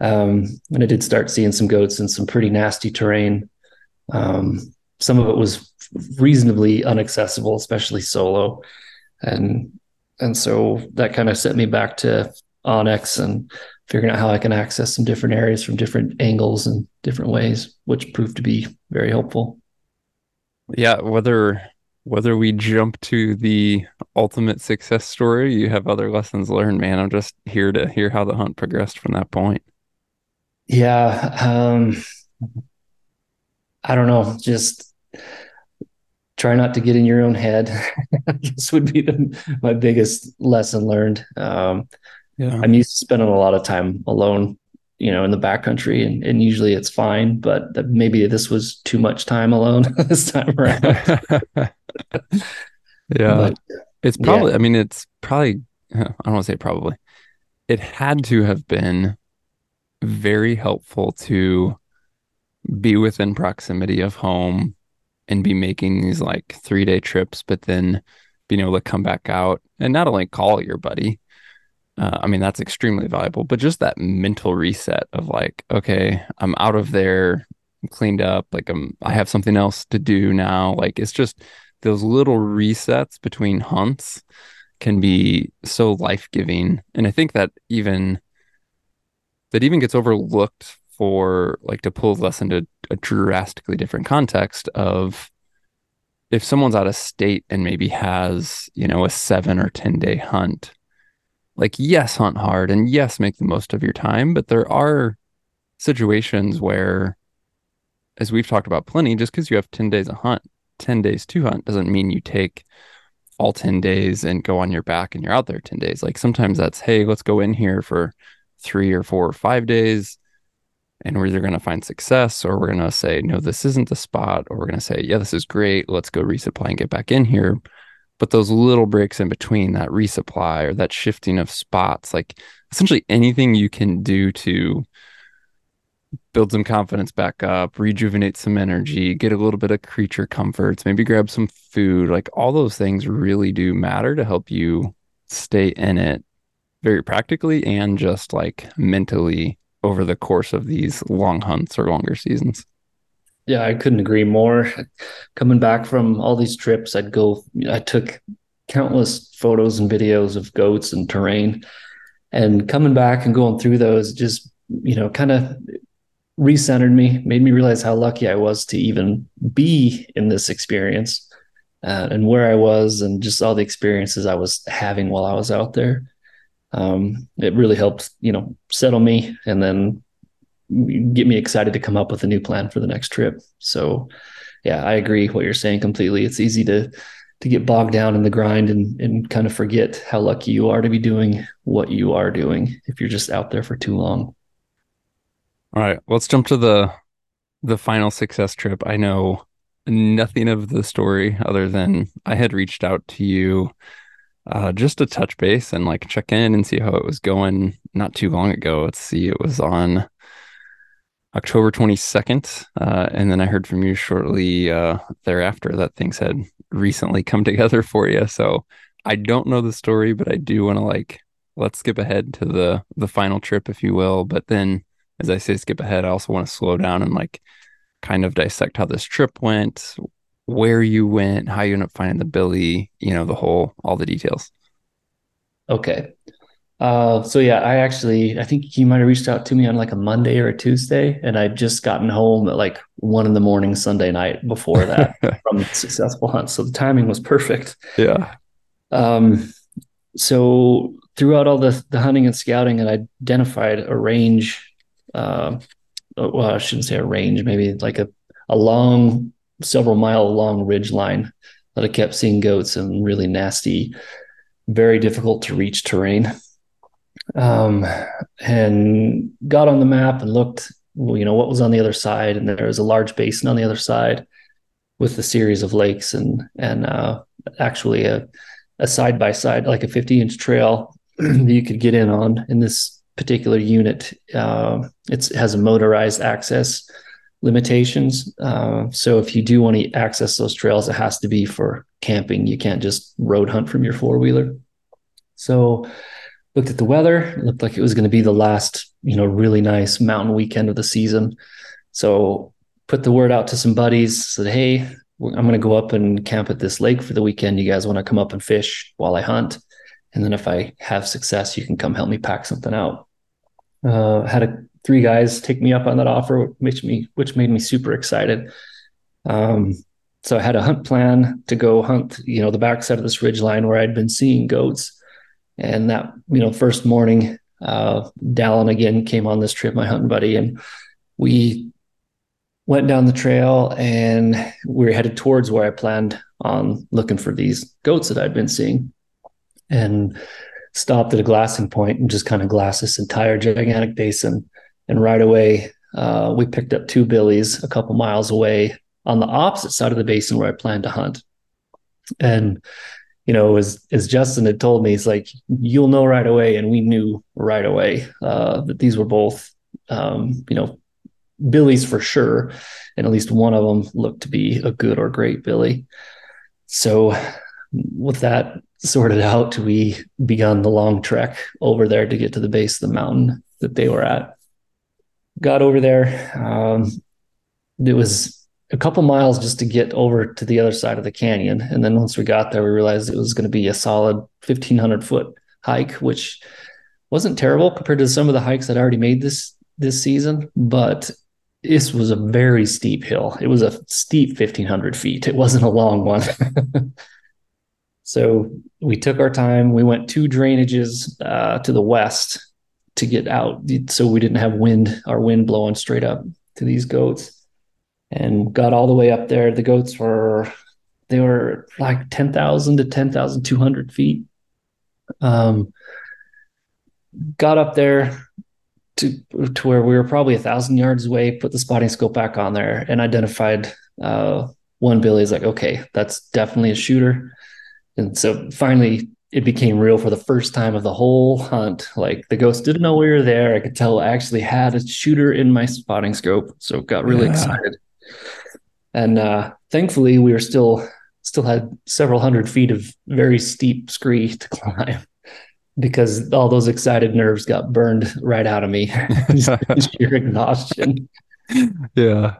Um, and I did start seeing some goats in some pretty nasty terrain. Um, some of it was reasonably inaccessible, especially solo, and and so that kind of set me back to onX and figuring out how I can access some different areas from different angles and different ways, which proved to be very helpful. Yeah, whether whether we jump to the ultimate success story, you have other lessons learned, man. I'm just here to hear how the hunt progressed from that point. Yeah. Um, I don't know. Just try not to get in your own head. [laughs] this would be the, my biggest lesson learned. Um, yeah. I'm used to spending a lot of time alone you know, in the backcountry, and, and usually it's fine. But maybe this was too much time alone [laughs] this time around. [laughs] yeah, but, it's probably. Yeah. I mean, it's probably. [laughs] I don't want to say probably. It had to have been very helpful to be within proximity of home and be making these like three day trips, but then being able to come back out and not only call your buddy, uh, I mean, that's extremely valuable, but just that mental reset of like, okay, I'm out of there, I'm cleaned up, like I'm, I have something else to do now. Like it's just those little resets between hunts can be so life giving. And I think that even, that even gets overlooked for like to pull this into a drastically different context of if someone's out of state and maybe has, you know, a seven or 10 day hunt like yes hunt hard and yes make the most of your time but there are situations where as we've talked about plenty just because you have 10 days of hunt 10 days to hunt doesn't mean you take all 10 days and go on your back and you're out there 10 days. Like sometimes that's hey let's go in here for three or four or five days and we're either going to find success or we're going to say no this isn't the spot or we're going to say yeah this is great. Let's go resupply and get back in here but those little breaks in between that resupply or that shifting of spots like essentially anything you can do to build some confidence back up rejuvenate some energy get a little bit of creature comforts maybe grab some food like all those things really do matter to help you stay in it very practically and just like mentally over the course of these long hunts or longer seasons yeah, I couldn't agree more. Coming back from all these trips, I'd go, I took countless photos and videos of goats and terrain. And coming back and going through those just, you know, kind of recentered me, made me realize how lucky I was to even be in this experience uh, and where I was and just all the experiences I was having while I was out there. Um, it really helped, you know, settle me and then get me excited to come up with a new plan for the next trip. So, yeah, I agree what you're saying completely. It's easy to to get bogged down in the grind and and kind of forget how lucky you are to be doing what you are doing if you're just out there for too long. All right, let's jump to the the final success trip. I know nothing of the story other than I had reached out to you Uh, just to touch base and like check in and see how it was going not too long ago. Let's see, it was on October 22nd. Uh, and then I heard from you shortly uh, thereafter that things had recently come [laughs] together for you. So I don't know the story, but I do want to like let's skip ahead to the the final trip, if you will. But then, as I say, skip ahead, I also want to slow down and like kind of dissect how this trip went, where you went, how you ended up finding the Billy, you know, the whole, all the details. Okay. Uh, so yeah, I actually, I think he might have reached out to me on like a Monday or a Tuesday, and I'd just gotten home at like one in the morning Sunday night before that [laughs] from successful hunt. So the timing was perfect. Yeah. Um, so throughout all the the hunting and scouting, and I identified a range. Uh, well, I shouldn't say a range, maybe like a a long, several mile long ridge line that I kept seeing goats and really nasty, very difficult to reach terrain um, and got on the map and looked, you know, what was on the other side, and there was a large basin on the other side with a series of lakes and and uh, actually a a side by side, like a 50 inch trail [clears throat] that you could get in on. In this particular unit, uh, it has a motorized access limitations. Uh, so if you do want to access those trails, it has to be for camping. You can't just road hunt from your four wheeler. So looked at the weather. It looked like it was going to be the last, you know, really nice mountain weekend of the season. So put the word out to some buddies. Said, "Hey, I'm going to go up and camp at this lake for the weekend. You guys want to come up and fish while I hunt? And then if I have success, you can come help me pack something out." Uh, had a, three guys take me up on that offer, which me which made me super excited. Um, so I had a hunt plan to go hunt, you know, the backside of this ridge line where I'd been seeing goats and that, you know, first morning, uh, Dallin again came on this trip, my hunting buddy, and we went down the trail and we were headed towards where I planned on looking for these goats that I'd been seeing. And stopped at a glassing point and just kind of glassed this entire gigantic basin. And right away, uh, we picked up two billies a couple miles away on the opposite side of the basin where I planned to hunt. And you know, as as Justin had told me, he's like, you'll know right away, and we knew right away uh, that these were both, um, you know, billies for sure, and at least one of them looked to be a good or great billy. So, with that sorted out, we began the long trek over there to get to the base of the mountain that they were at. Got over there. Um, it was a couple miles just to get over to the other side of the canyon. And then once we got there, we realized it was going to be a solid 1500 foot hike, which wasn't terrible compared to some of the hikes I'd already made this this season, but this was a very steep hill. It was a steep 1500 feet. It wasn't a long one. [laughs] so we took our time. We went two drainages uh, to the west to get out so we didn't have wind, our wind blowing straight up to these goats and got all the way up there. The goats were they were like ten thousand to ten thousand two hundred feet. Um, got up there to to where we were probably a thousand yards away. Put the spotting scope back on there and identified uh, one Billy. Is like, okay, that's definitely a shooter. And so finally, it became real for the first time of the whole hunt. Like the ghost didn't know we were there. I could tell I actually had a shooter in my spotting scope, so got really yeah. excited. And uh, thankfully, we were still still had several hundred feet of very steep scree to climb [laughs] because all those excited nerves got burned right out of me. [laughs] [laughs] sheer exhaustion. Yeah.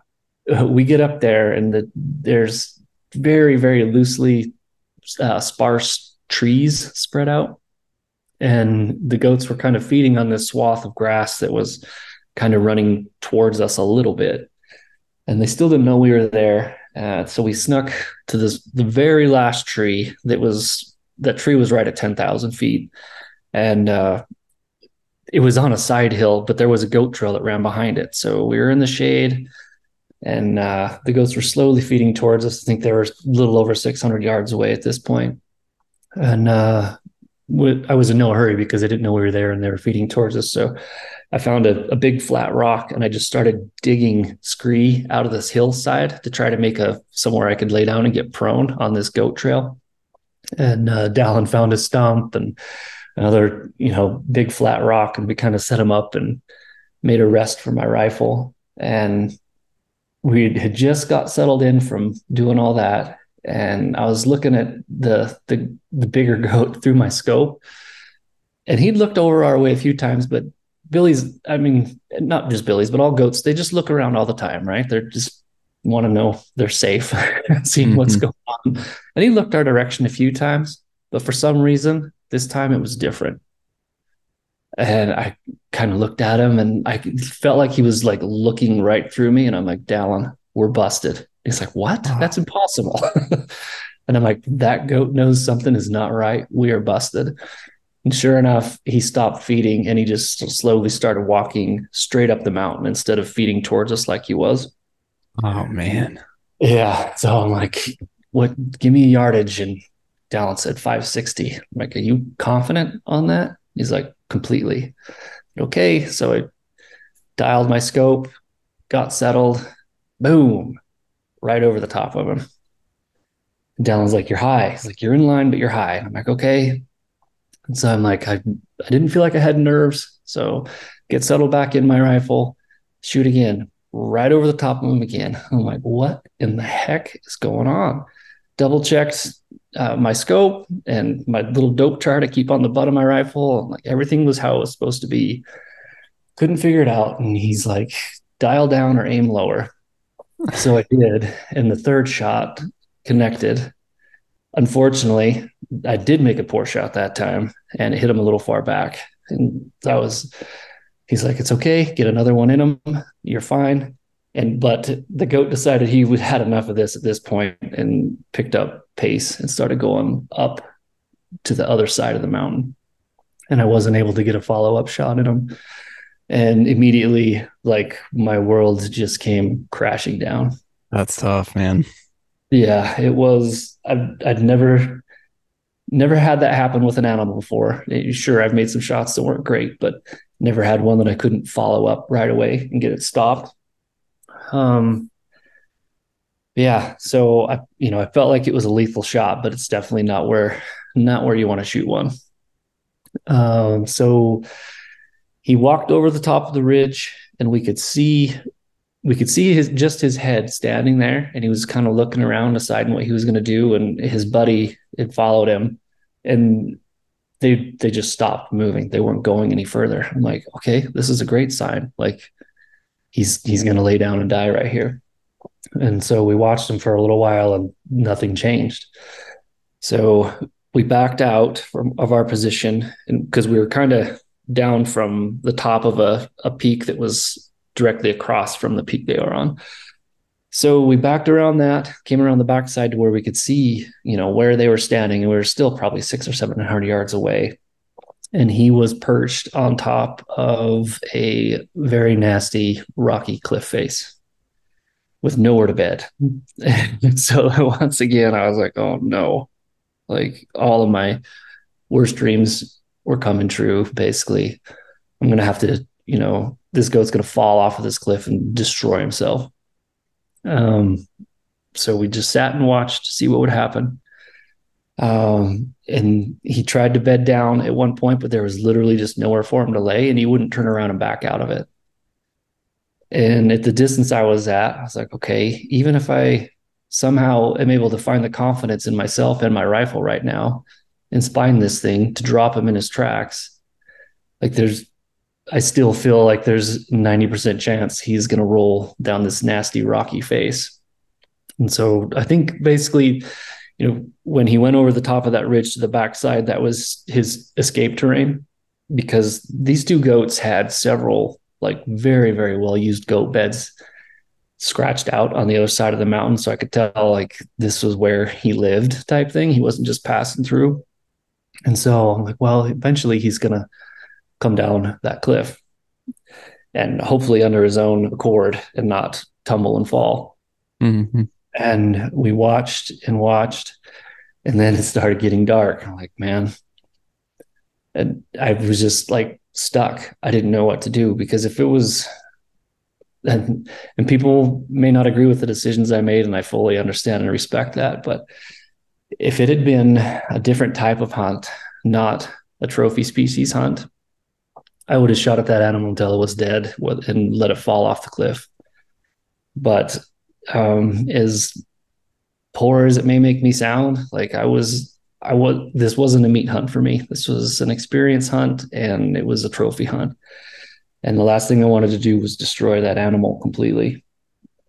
We get up there, and the, there's very, very loosely uh, sparse trees spread out. And the goats were kind of feeding on this swath of grass that was kind of running towards us a little bit and they still didn't know we were there. Uh, so we snuck to this the very last tree that was that tree was right at ten thousand feet, and uh, it was on a side hill, but there was a goat trail that ran behind it. So we were in the shade, and uh, the goats were slowly feeding towards us. I think they were a little over six hundred yards away at this point, and uh, I was in no hurry because I didn't know we were there and they were feeding towards us. So I found a, a big flat rock and I just started digging scree out of this hillside to try to make a somewhere I could lay down and get prone on this goat trail. And uh, Dallin found a stump and another, you know, big flat rock, and we kind of set him up and made a rest for my rifle. And we had just got settled in from doing all that, and I was looking at the the, the bigger [laughs] goat through my scope, and he'd looked over our way a few times, but Billy's, I mean, not just Billy's, but all goats, they just look around all the time, right? They're just want to know they're safe, [laughs] seeing mm-hmm. what's going on. And he looked our direction a few times, but for some reason, this time it was different. And I kind of looked at him and I felt like he was like looking right through me. And I'm like, Dallin, we're busted. He's like, what? Oh. That's impossible. [laughs] and I'm like, that goat knows something is not right. We are busted. And sure enough, he stopped feeding and he just slowly started walking straight up the mountain instead of feeding towards us like he was. Oh man. Yeah. So I'm like, what give me a yardage? And Dallin said 560. I'm like, are you confident on that? He's like, completely. Okay. So I dialed my scope, got settled, boom, right over the top of him. Dallin's like, You're high. He's like, You're in line, but you're high. I'm like, okay. And so I'm like, I, I didn't feel like I had nerves. So get settled back in my rifle, shoot again, right over the top of him again. [laughs] I'm like, what in the heck is going on? Double checked uh, my scope and my little dope chart I keep on the butt of my rifle. Like everything was how it was supposed to be. Couldn't figure it out. And he's like, dial down or aim lower. So I did. And the third shot connected unfortunately, I did make a poor shot that time and it hit him a little far back. And that was, he's like, it's okay, get another one in him, you're fine. And but the goat decided he had enough of this at this point and picked up pace and started going up to the other side of the mountain. And I wasn't able to get a follow up shot at him. And immediately, like my world just came crashing down. That's tough, man. Yeah, it was. I'd, I'd never, never had that happen with an animal before. Sure, I've made some shots that weren't great, but never had one that I couldn't follow up right away and get it stopped. Um, yeah, so I, you know, I felt like it was a lethal shot, but it's definitely not where, not where you want to shoot one. Um, so he walked over the top of the ridge, and we could see we could see his just his head standing there and he was kind of looking around deciding what he was going to do and his buddy had followed him and they they just stopped moving. They weren't going any further. I'm like okay this is a great sign. Like he's he's going to lay down and die right here. And so we watched him for a little while and nothing changed. So we backed out from of our position because we were kind of down from the top of a, a peak that was directly across from the peak they were on. So we backed around that, came around the backside to where we could see, you know, where they were standing, and we were still probably six or seven hundred yards away. And he was perched on top of a very nasty rocky cliff face with nowhere to bed. [laughs] so once again, I was like, oh no. Like all of my worst dreams were coming true, basically. I'm gonna have to, you know, this goat's going to fall off of this cliff and destroy himself. Um, so we just sat and watched to see what would happen. Um, and he tried to bed down at one point, but there was literally just nowhere for him to lay, and he wouldn't turn around and back out of it. And at the distance I was at, I was like, okay, even if I somehow am able to find the confidence in myself and my rifle right now and spine this thing to drop him in his tracks, like there's I still feel like there's 90% chance he's going to roll down this nasty rocky face. And so I think basically, you know, when he went over the top of that ridge to the backside, that was his escape terrain because these two goats had several like very, very well used goat beds scratched out on the other side of the mountain. So I could tell like this was where he lived type thing. He wasn't just passing through. And so I'm like, well, eventually he's going to come down that cliff and hopefully under his own accord and not tumble and fall. Mm-hmm. And we watched and watched, and then it started getting dark. I'm like, man, and I was just like stuck. I didn't know what to do because if it was, and and people may not agree with the decisions I made, and I fully understand and respect that, but if it had been a different type of hunt, not a trophy species hunt, I would have shot at that animal until it was dead and let it fall off the cliff. But um, as poor as it may make me sound, like I was, I was, this wasn't a meat hunt for me. This was an experience hunt and it was a trophy hunt. And the last thing I wanted to do was destroy that animal completely.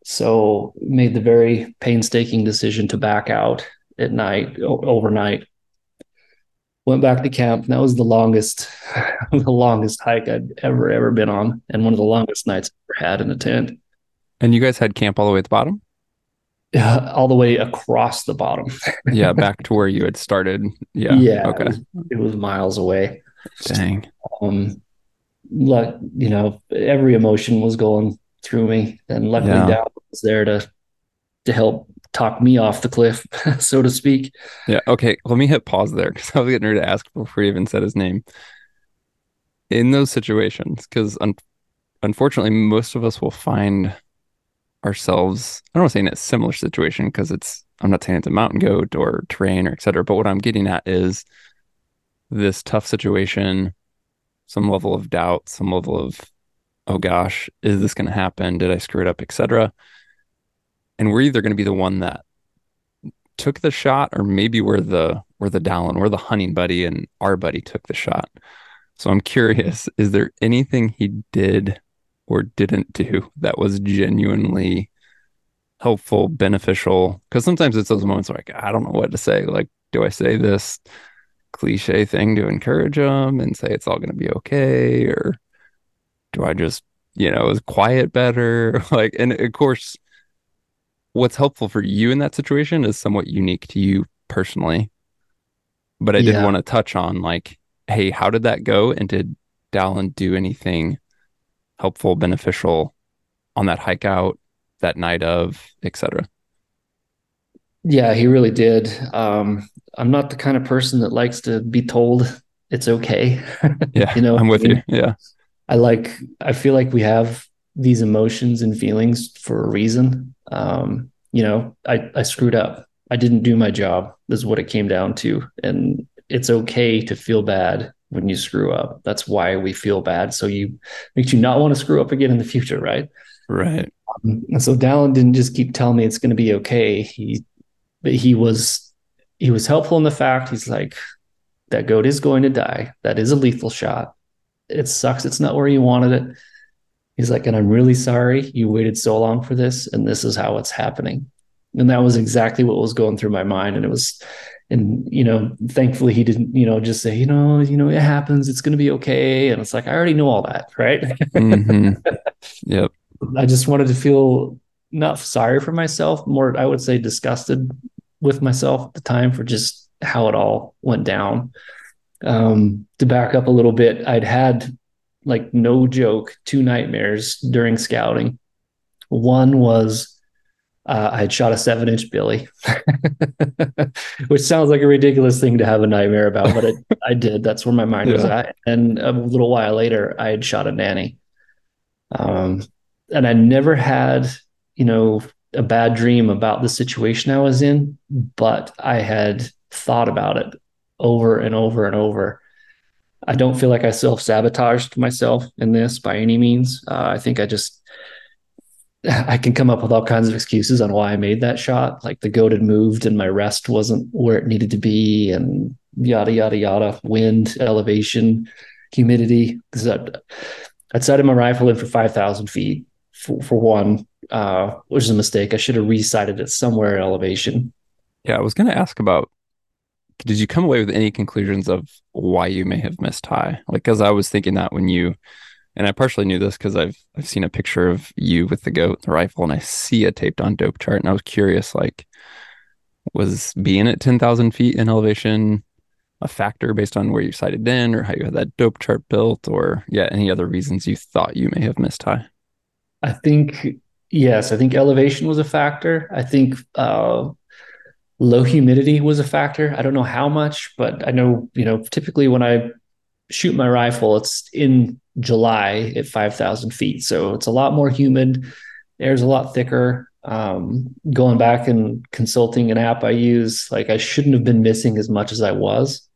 So made the very painstaking decision to back out at night, overnight. Went back to camp. That was the longest, [laughs] the longest hike I'd ever, ever been on, and one of the longest nights I ever had in a tent. And you guys had camp all the way at the bottom? Uh, [laughs] all the way across the bottom. [laughs] yeah, back to where you had started. Yeah. Yeah. Okay. It was, it was miles away. Dang. Um, like you know, every emotion was going through me, and luckily, yeah. Dal was there to to help talk me off the cliff, [laughs] so to speak. Yeah. Okay. Let me hit pause there because I was getting ready to ask before he even said his name. In those situations, because un- unfortunately, most of us will find ourselves. I don't want to say in a similar situation because it's. I'm not saying it's a mountain goat or terrain or etc. But what I'm getting at is this tough situation, some level of doubt, some level of, oh gosh, is this going to happen? Did I screw it up, etc and we're either going to be the one that took the shot or maybe we're the we're the Dallin, we're the hunting buddy and our buddy took the shot. So I'm curious, is there anything he did or didn't do that was genuinely helpful, beneficial? Because sometimes it's those moments like, I don't know what to say. Like, do I say this cliche thing to encourage them and say it's all going to be okay? Or do I just, you know, is quiet better? [laughs] Like, and of course, what's helpful for you in that situation is somewhat unique to you personally. But I yeah. did want to touch on like, hey, how did that go? And did Dallin do anything helpful, beneficial on that hike out, that night of, etc.? Yeah, he really did. Um, I'm not the kind of person that likes to be told it's okay. [laughs] yeah, you know, I'm with I mean, you. Yeah, I like. I feel like we have these emotions and feelings for a reason. Um, you know, I, I screwed up. I didn't do my job, This is what it came down to. And it's okay to feel bad when you screw up. That's why we feel bad. So you makes you not want to screw up again in the future, right? Right. Um, and so Dallin didn't just keep telling me it's going to be okay. He, but he was, he was helpful in the fact he's like, that goat is going to die. That is a lethal shot. It sucks. It's not where you wanted it. He's like, and I'm really sorry you waited so long for this, and this is how it's happening. And that was exactly what was going through my mind. And it was, and you know, thankfully he didn't, you know, just say, you know, you know, it happens, it's gonna be okay. And it's like, I already know all that, right? Mm-hmm. [laughs] Yep. I just wanted to feel not sorry for myself, more I would say disgusted with myself at the time for just how it all went down. Um, to back up a little bit, I'd had like no joke, two nightmares during scouting. One was uh, I had shot a seven inch Billy, [laughs] which sounds like a ridiculous thing to have a nightmare about, but it, [laughs] I did. That's where my mind yeah. was at. And a little while later, I had shot a nanny. Um, and I never had, you know, a bad dream about the situation I was in, but I had thought about it over and over and over. I don't feel like I self sabotaged myself in this by any means. Uh, I think I just I can come up with all kinds of excuses on why I made that shot. Like the goat had moved and my rest wasn't where it needed to be, and yada yada yada. Wind, elevation, humidity. I'd sighted my rifle in for five thousand feet for, for one, uh, which is a mistake. I should have resighted it somewhere at elevation. Yeah, I was going to ask about did you come away with any conclusions of why you may have missed high? Like, because I was thinking that when you, and I partially knew this because I've I've seen a picture of you with the goat, and the rifle, and I see it taped on dope chart, and I was curious, like, was being at ten thousand feet in elevation a factor based on where you sighted in, or how you had that dope chart built, or yeah, any other reasons you thought you may have missed high? I think yes, I think elevation was a factor. I think uh, low humidity was a factor. I don't know how much, but I know, you know, typically when I shoot my rifle, it's in July at 5,000 feet. So it's a lot more humid. Air's a lot thicker. Um, going back and consulting an app I use, like I shouldn't have been missing as much as I was,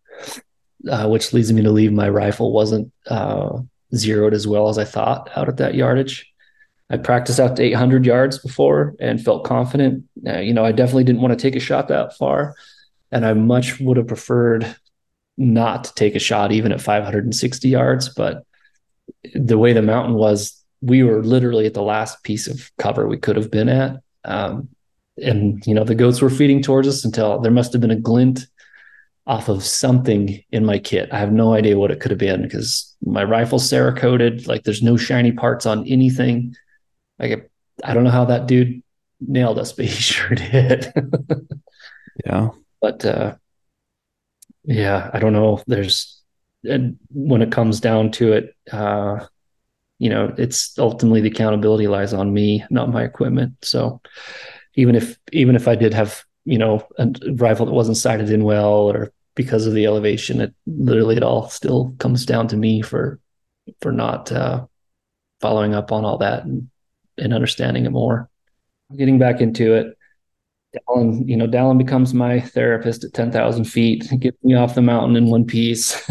uh, which leads me to believe my rifle wasn't uh, zeroed as well as I thought out at that yardage. I practiced out to 800 yards before and felt confident. Uh, you know, I definitely didn't want to take a shot that far, and I much would have preferred not to take a shot even at 560 yards. But the way the mountain was, we were literally at the last piece of cover we could have been at. Um, and you know, the goats were feeding towards us until there must have been a glint off of something in my kit. I have no idea what it could have been because my rifle's Cerakoted. Like there's no shiny parts on anything. Like I don't know how that dude nailed us, but he [laughs] sure did. yeah. But uh yeah, I don't know. There's and when it comes down to it, uh, you know, it's ultimately the accountability lies on me, not my equipment. So even if even if I did have, you know, a rifle that wasn't sighted in well or because of the elevation, it literally it all still comes down to me for for not uh following up on all that and and understanding it more. Getting back into it, Dallin, you know, Dallin becomes my therapist at 10,000 feet, gets me off the mountain in one piece.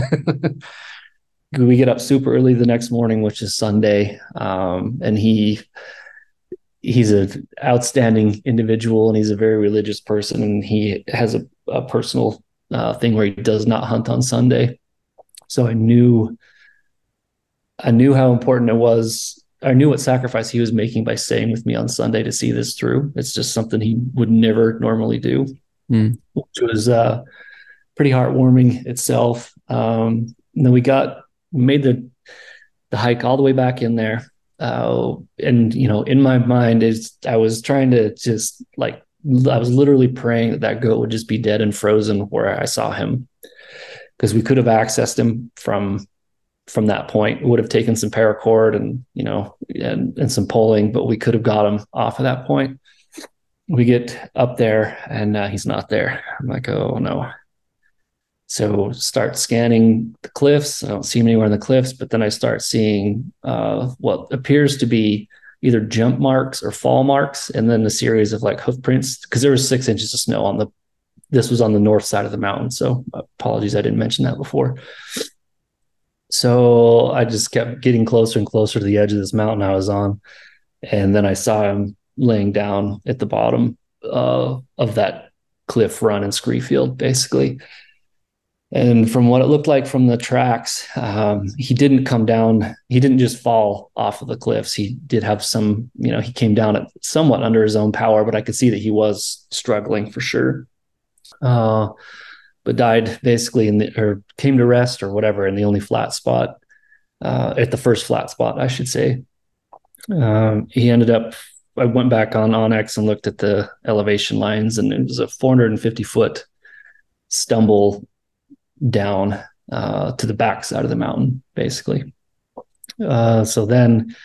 [laughs] we get up super early the next morning, which is Sunday. Um, and he, he's an outstanding individual and he's a very religious person. And he has a, a personal uh, thing where he does not hunt on Sunday. So I knew, I knew how important it was I knew what sacrifice he was making by staying with me on Sunday to see this through. It's just something he would never normally do, mm. which was uh, pretty heartwarming itself. Um, and then we got we made the the hike all the way back in there, uh, and you know, in my mind is I was trying to just like I was literally praying that that goat would just be dead and frozen where I saw him, because we could have accessed him from from that point. Would have taken some paracord and you know and and some pulling, but we could have got him off of that point. We get up there and uh, he's not there. I'm like, oh no. So start scanning the cliffs. I don't see him anywhere in the cliffs, but then I start seeing uh, what appears to be either jump marks or fall marks, and then a series of like hoof prints because there was six inches of snow on the. This was on the north side of the mountain, so apologies I didn't mention that before. So I just kept getting closer and closer to the edge of this mountain I was on. And then I saw him laying down at the bottom uh, of that cliff run in Screefield, basically. And from what it looked like from the tracks, um, he didn't come down. He didn't just fall off of the cliffs. He did have some, you know, he came down at somewhat under his own power, but I could see that he was struggling for sure. Uh, but died basically in the or came to rest or whatever in the only flat spot uh, at the first flat spot, I should say. Um, he ended up. I went back on onX and looked at the elevation lines, and it was a 450 foot stumble down uh, to the back side of the mountain, basically. Uh, so then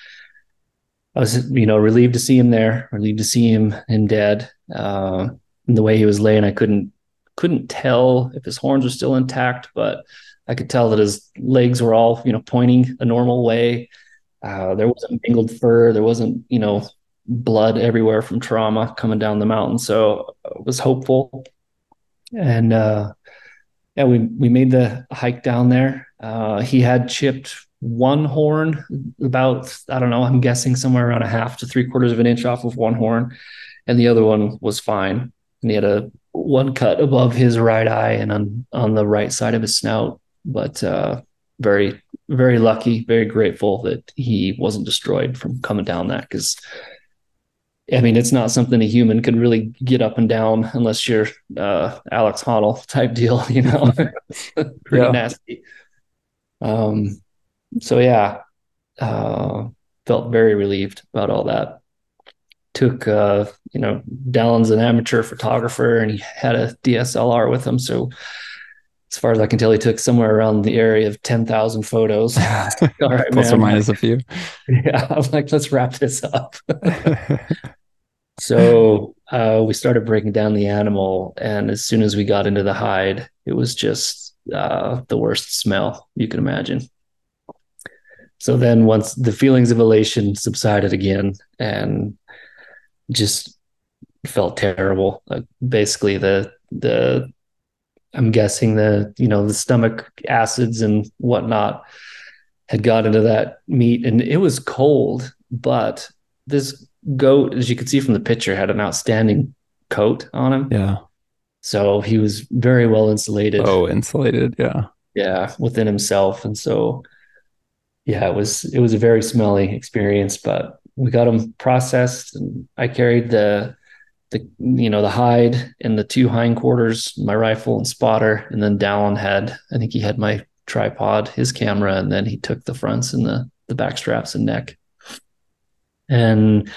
I was, you know, relieved to see him there, relieved to see him him dead. Uh, the way he was laying, I couldn't couldn't tell if his horns were still intact, but I could tell that his legs were all, you know, pointing a normal way. Uh, there wasn't mangled fur. There wasn't, you know, blood everywhere from trauma coming down the mountain. So I was hopeful. And uh, yeah, we we made the hike down there. Uh, he had chipped one horn, about I don't know. I'm guessing somewhere around a half to three quarters of an inch off of one horn, and the other one was fine. And he had a one cut above his right eye and on on the right side of his snout. But uh, very very lucky, very grateful that he wasn't destroyed from coming down that because. I mean, it's not something a human could really get up and down unless you're uh, Alex Honnold type deal, [laughs] you know, [laughs] pretty yeah. nasty. Um, so yeah, uh, felt very relieved about all that took uh, you know Dallin's an amateur photographer and he had a DSLR with him. So as far as I can tell he took somewhere around the area of 10,000 photos. [laughs] [laughs] All right plus man. or minus a few. [laughs] Yeah I'm like let's wrap this up. So uh, we started breaking down the animal and as soon as we got into the hide it was just uh, the worst smell you can imagine. So then once the feelings of elation subsided again and just felt terrible. Like basically the the I'm guessing the you know the stomach acids and whatnot had got into that meat and it was cold, but this goat, as you can see from the picture, had an outstanding coat on him. Yeah. So he was very well insulated. Oh, insulated. Yeah. Yeah, within himself. And so yeah, it was it was a very smelly experience, but we got them processed and I carried the the you know the hide and the two hindquarters, my rifle and spotter, and then Dallin had I think he had my tripod, his camera, and then he took the fronts and the the back straps and neck. And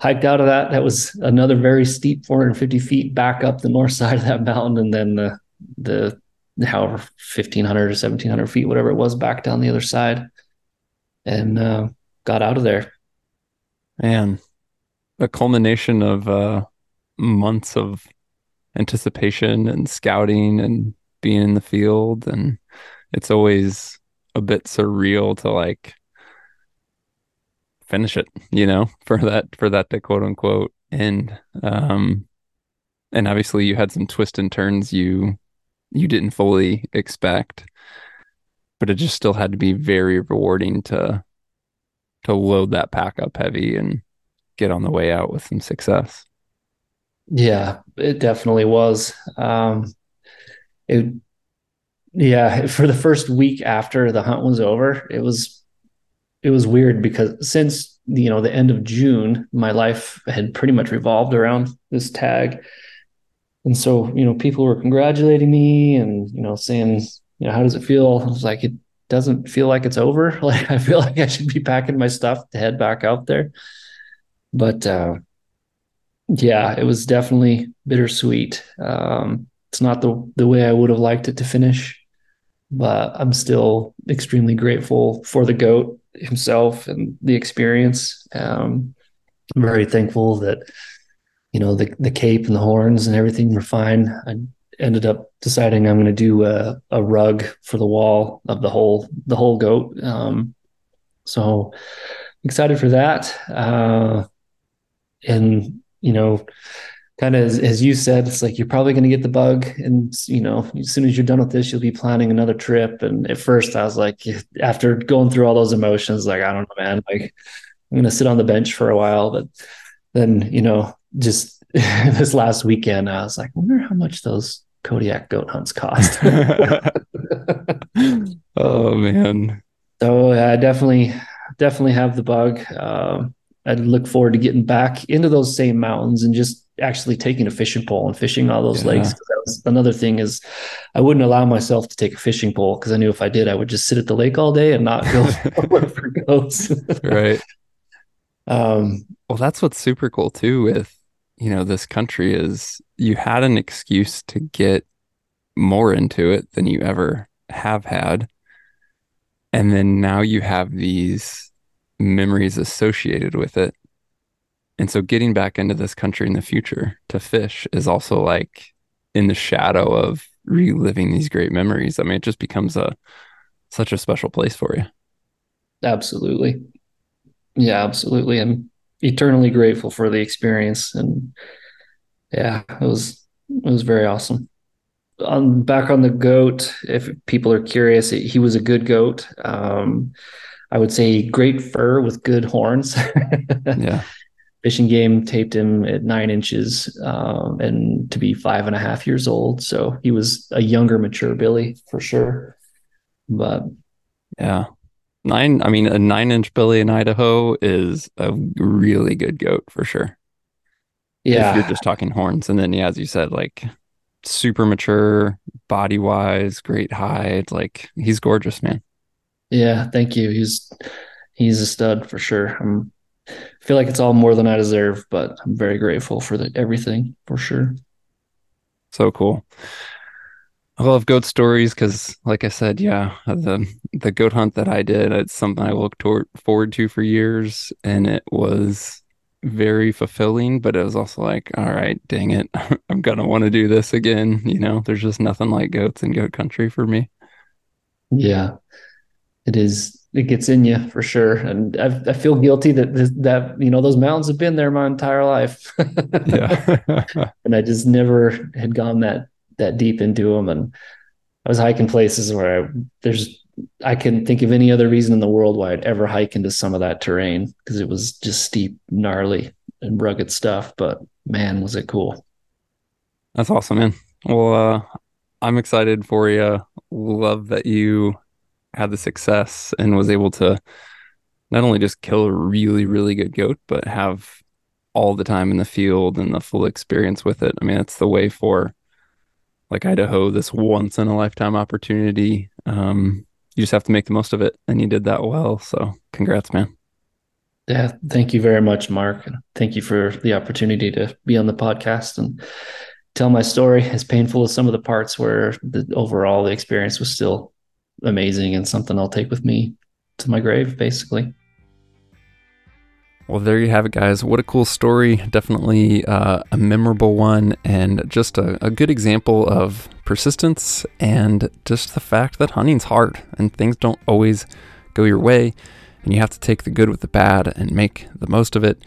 hiked out of that. That was another very steep 450 feet back up the north [laughs] side of that mountain, and then the the however 1500 or 1700 feet, whatever it was, back down the other side, and uh, got out of there. Man, a culmination of uh, months of anticipation and scouting and being in the field, and it's always a bit surreal to like finish it, you know, [laughs] for that for that to quote unquote end. Um and obviously you had some twists and turns you you didn't fully expect. But it just still had to be very rewarding to to load that pack up heavy and get on the way out with some success. Yeah, it definitely was. Um it yeah, [laughs] for the first week after the hunt was over, it was it was weird because since you know the end of June, my life had pretty much revolved around this tag, and so you know people were congratulating me and you know saying you know how does it feel? I was like it doesn't feel like it's over. [laughs] Like I feel like I should be packing my stuff to head back out there, but uh, yeah, it was definitely bittersweet. Um, it's not the the way I would have liked it to finish, but I'm still extremely grateful for the goat himself and the experience. Um, I'm very thankful that you know the the cape and the horns and everything were fine. I ended up deciding I'm going to do a, a rug for the wall of the whole the whole goat. Um, so excited for that. Uh, and you know, kind of as, as, you said, it's like you're probably going to get the bug, and you know, as soon as you're done with this, you'll be planning another trip. And at first, I was like, after going through all those emotions, like I don't know, man, like I'm going to sit on the bench for a while. But then, you know, just [laughs] this last weekend, I was like, I wonder how much those Kodiak goat hunts cost. [laughs] [laughs] oh man. So I definitely, definitely have the bug. Um, I'd look forward to getting back into those same mountains and just actually taking a fishing pole and fishing all those yeah. lakes. Another thing is I wouldn't allow myself to take a fishing pole because I knew if I did, I would just sit at the lake all day and not go [laughs] look for goats. right. Um, well, that's what's super cool too with you know this country is you had an excuse to get more into it than you ever have had, and then now you have these memories associated with it. And so getting back into this country in the future to fish is also like in the shadow of reliving these great memories. I mean, it just becomes a such a special place for you. Absolutely. Yeah, absolutely. I'm eternally grateful for the experience and yeah, it was it was very awesome. On back on the goat, if people are curious, he was a good goat. Um, I would say great fur with good horns. [laughs] yeah. Fish and Game taped him at nine inches um, and to be five and a half years old. So he was a younger, mature Billy for sure. But yeah, nine, I mean, a nine inch Billy in Idaho is a really good goat for sure. Yeah. If you're just talking horns. And then, yeah, as you said, like super mature, body wise, great hide. Like he's gorgeous, man. Yeah, thank you. He's he's a stud for sure. I'm I feel like it's all more than I deserve, but I'm very grateful for the, everything for sure. So cool. I love goat stories because, like I said, yeah, the the goat hunt that I did, it's something I looked toward, forward to for years, and it was very fulfilling. But it was also like, all right, dang it, [laughs] I'm gonna want to do this again. You know, there's just nothing like goats in goat country for me. Yeah, it is it gets in you for sure. And I, I feel guilty that that you know those mountains have been there my entire life. [laughs] yeah, [laughs] and I just never had gone that that deep into them. And I was hiking places where I, there's I can think of any other reason in the world why I'd ever hike into some of that terrain because it was just steep, gnarly, and rugged stuff. But man, was it cool! That's awesome, man. Well, uh, I'm excited for you. Love that you had the success and was able to not only just kill a really, really good goat, but have all the time in the field and the full experience with it. I mean, it's the way for like Idaho, this once in a lifetime opportunity. Um, you just have to make the most of it, and you did that well. So, congrats, man. Yeah, thank you very much, Mark. Thank you for the opportunity to be on the podcast and tell my story. As painful as some of the parts were, the overall the experience was still amazing and something I'll take with me to my grave, basically. Well, there you have it, guys. What a cool story. Definitely uh, a memorable one, and just a, a, good example of persistence and just the fact that hunting's hard and things don't always go your way, and you have to take the good with the bad and make the most of it.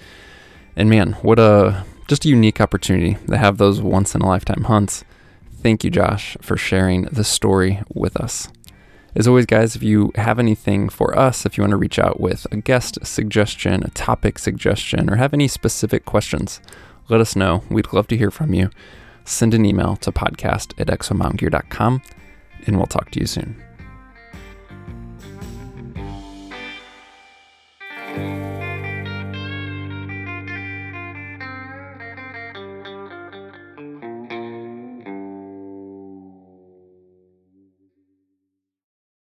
And man, what a just a unique opportunity to have those once in a lifetime hunts. Thank you, Josh, for sharing the story with us. As always, guys, if you have anything for us, if you want to reach out with a guest suggestion, a topic suggestion, or have any specific questions, let us know. We'd love to hear from you. Send an email to podcast at exomountaingear.com, and we'll talk to you soon.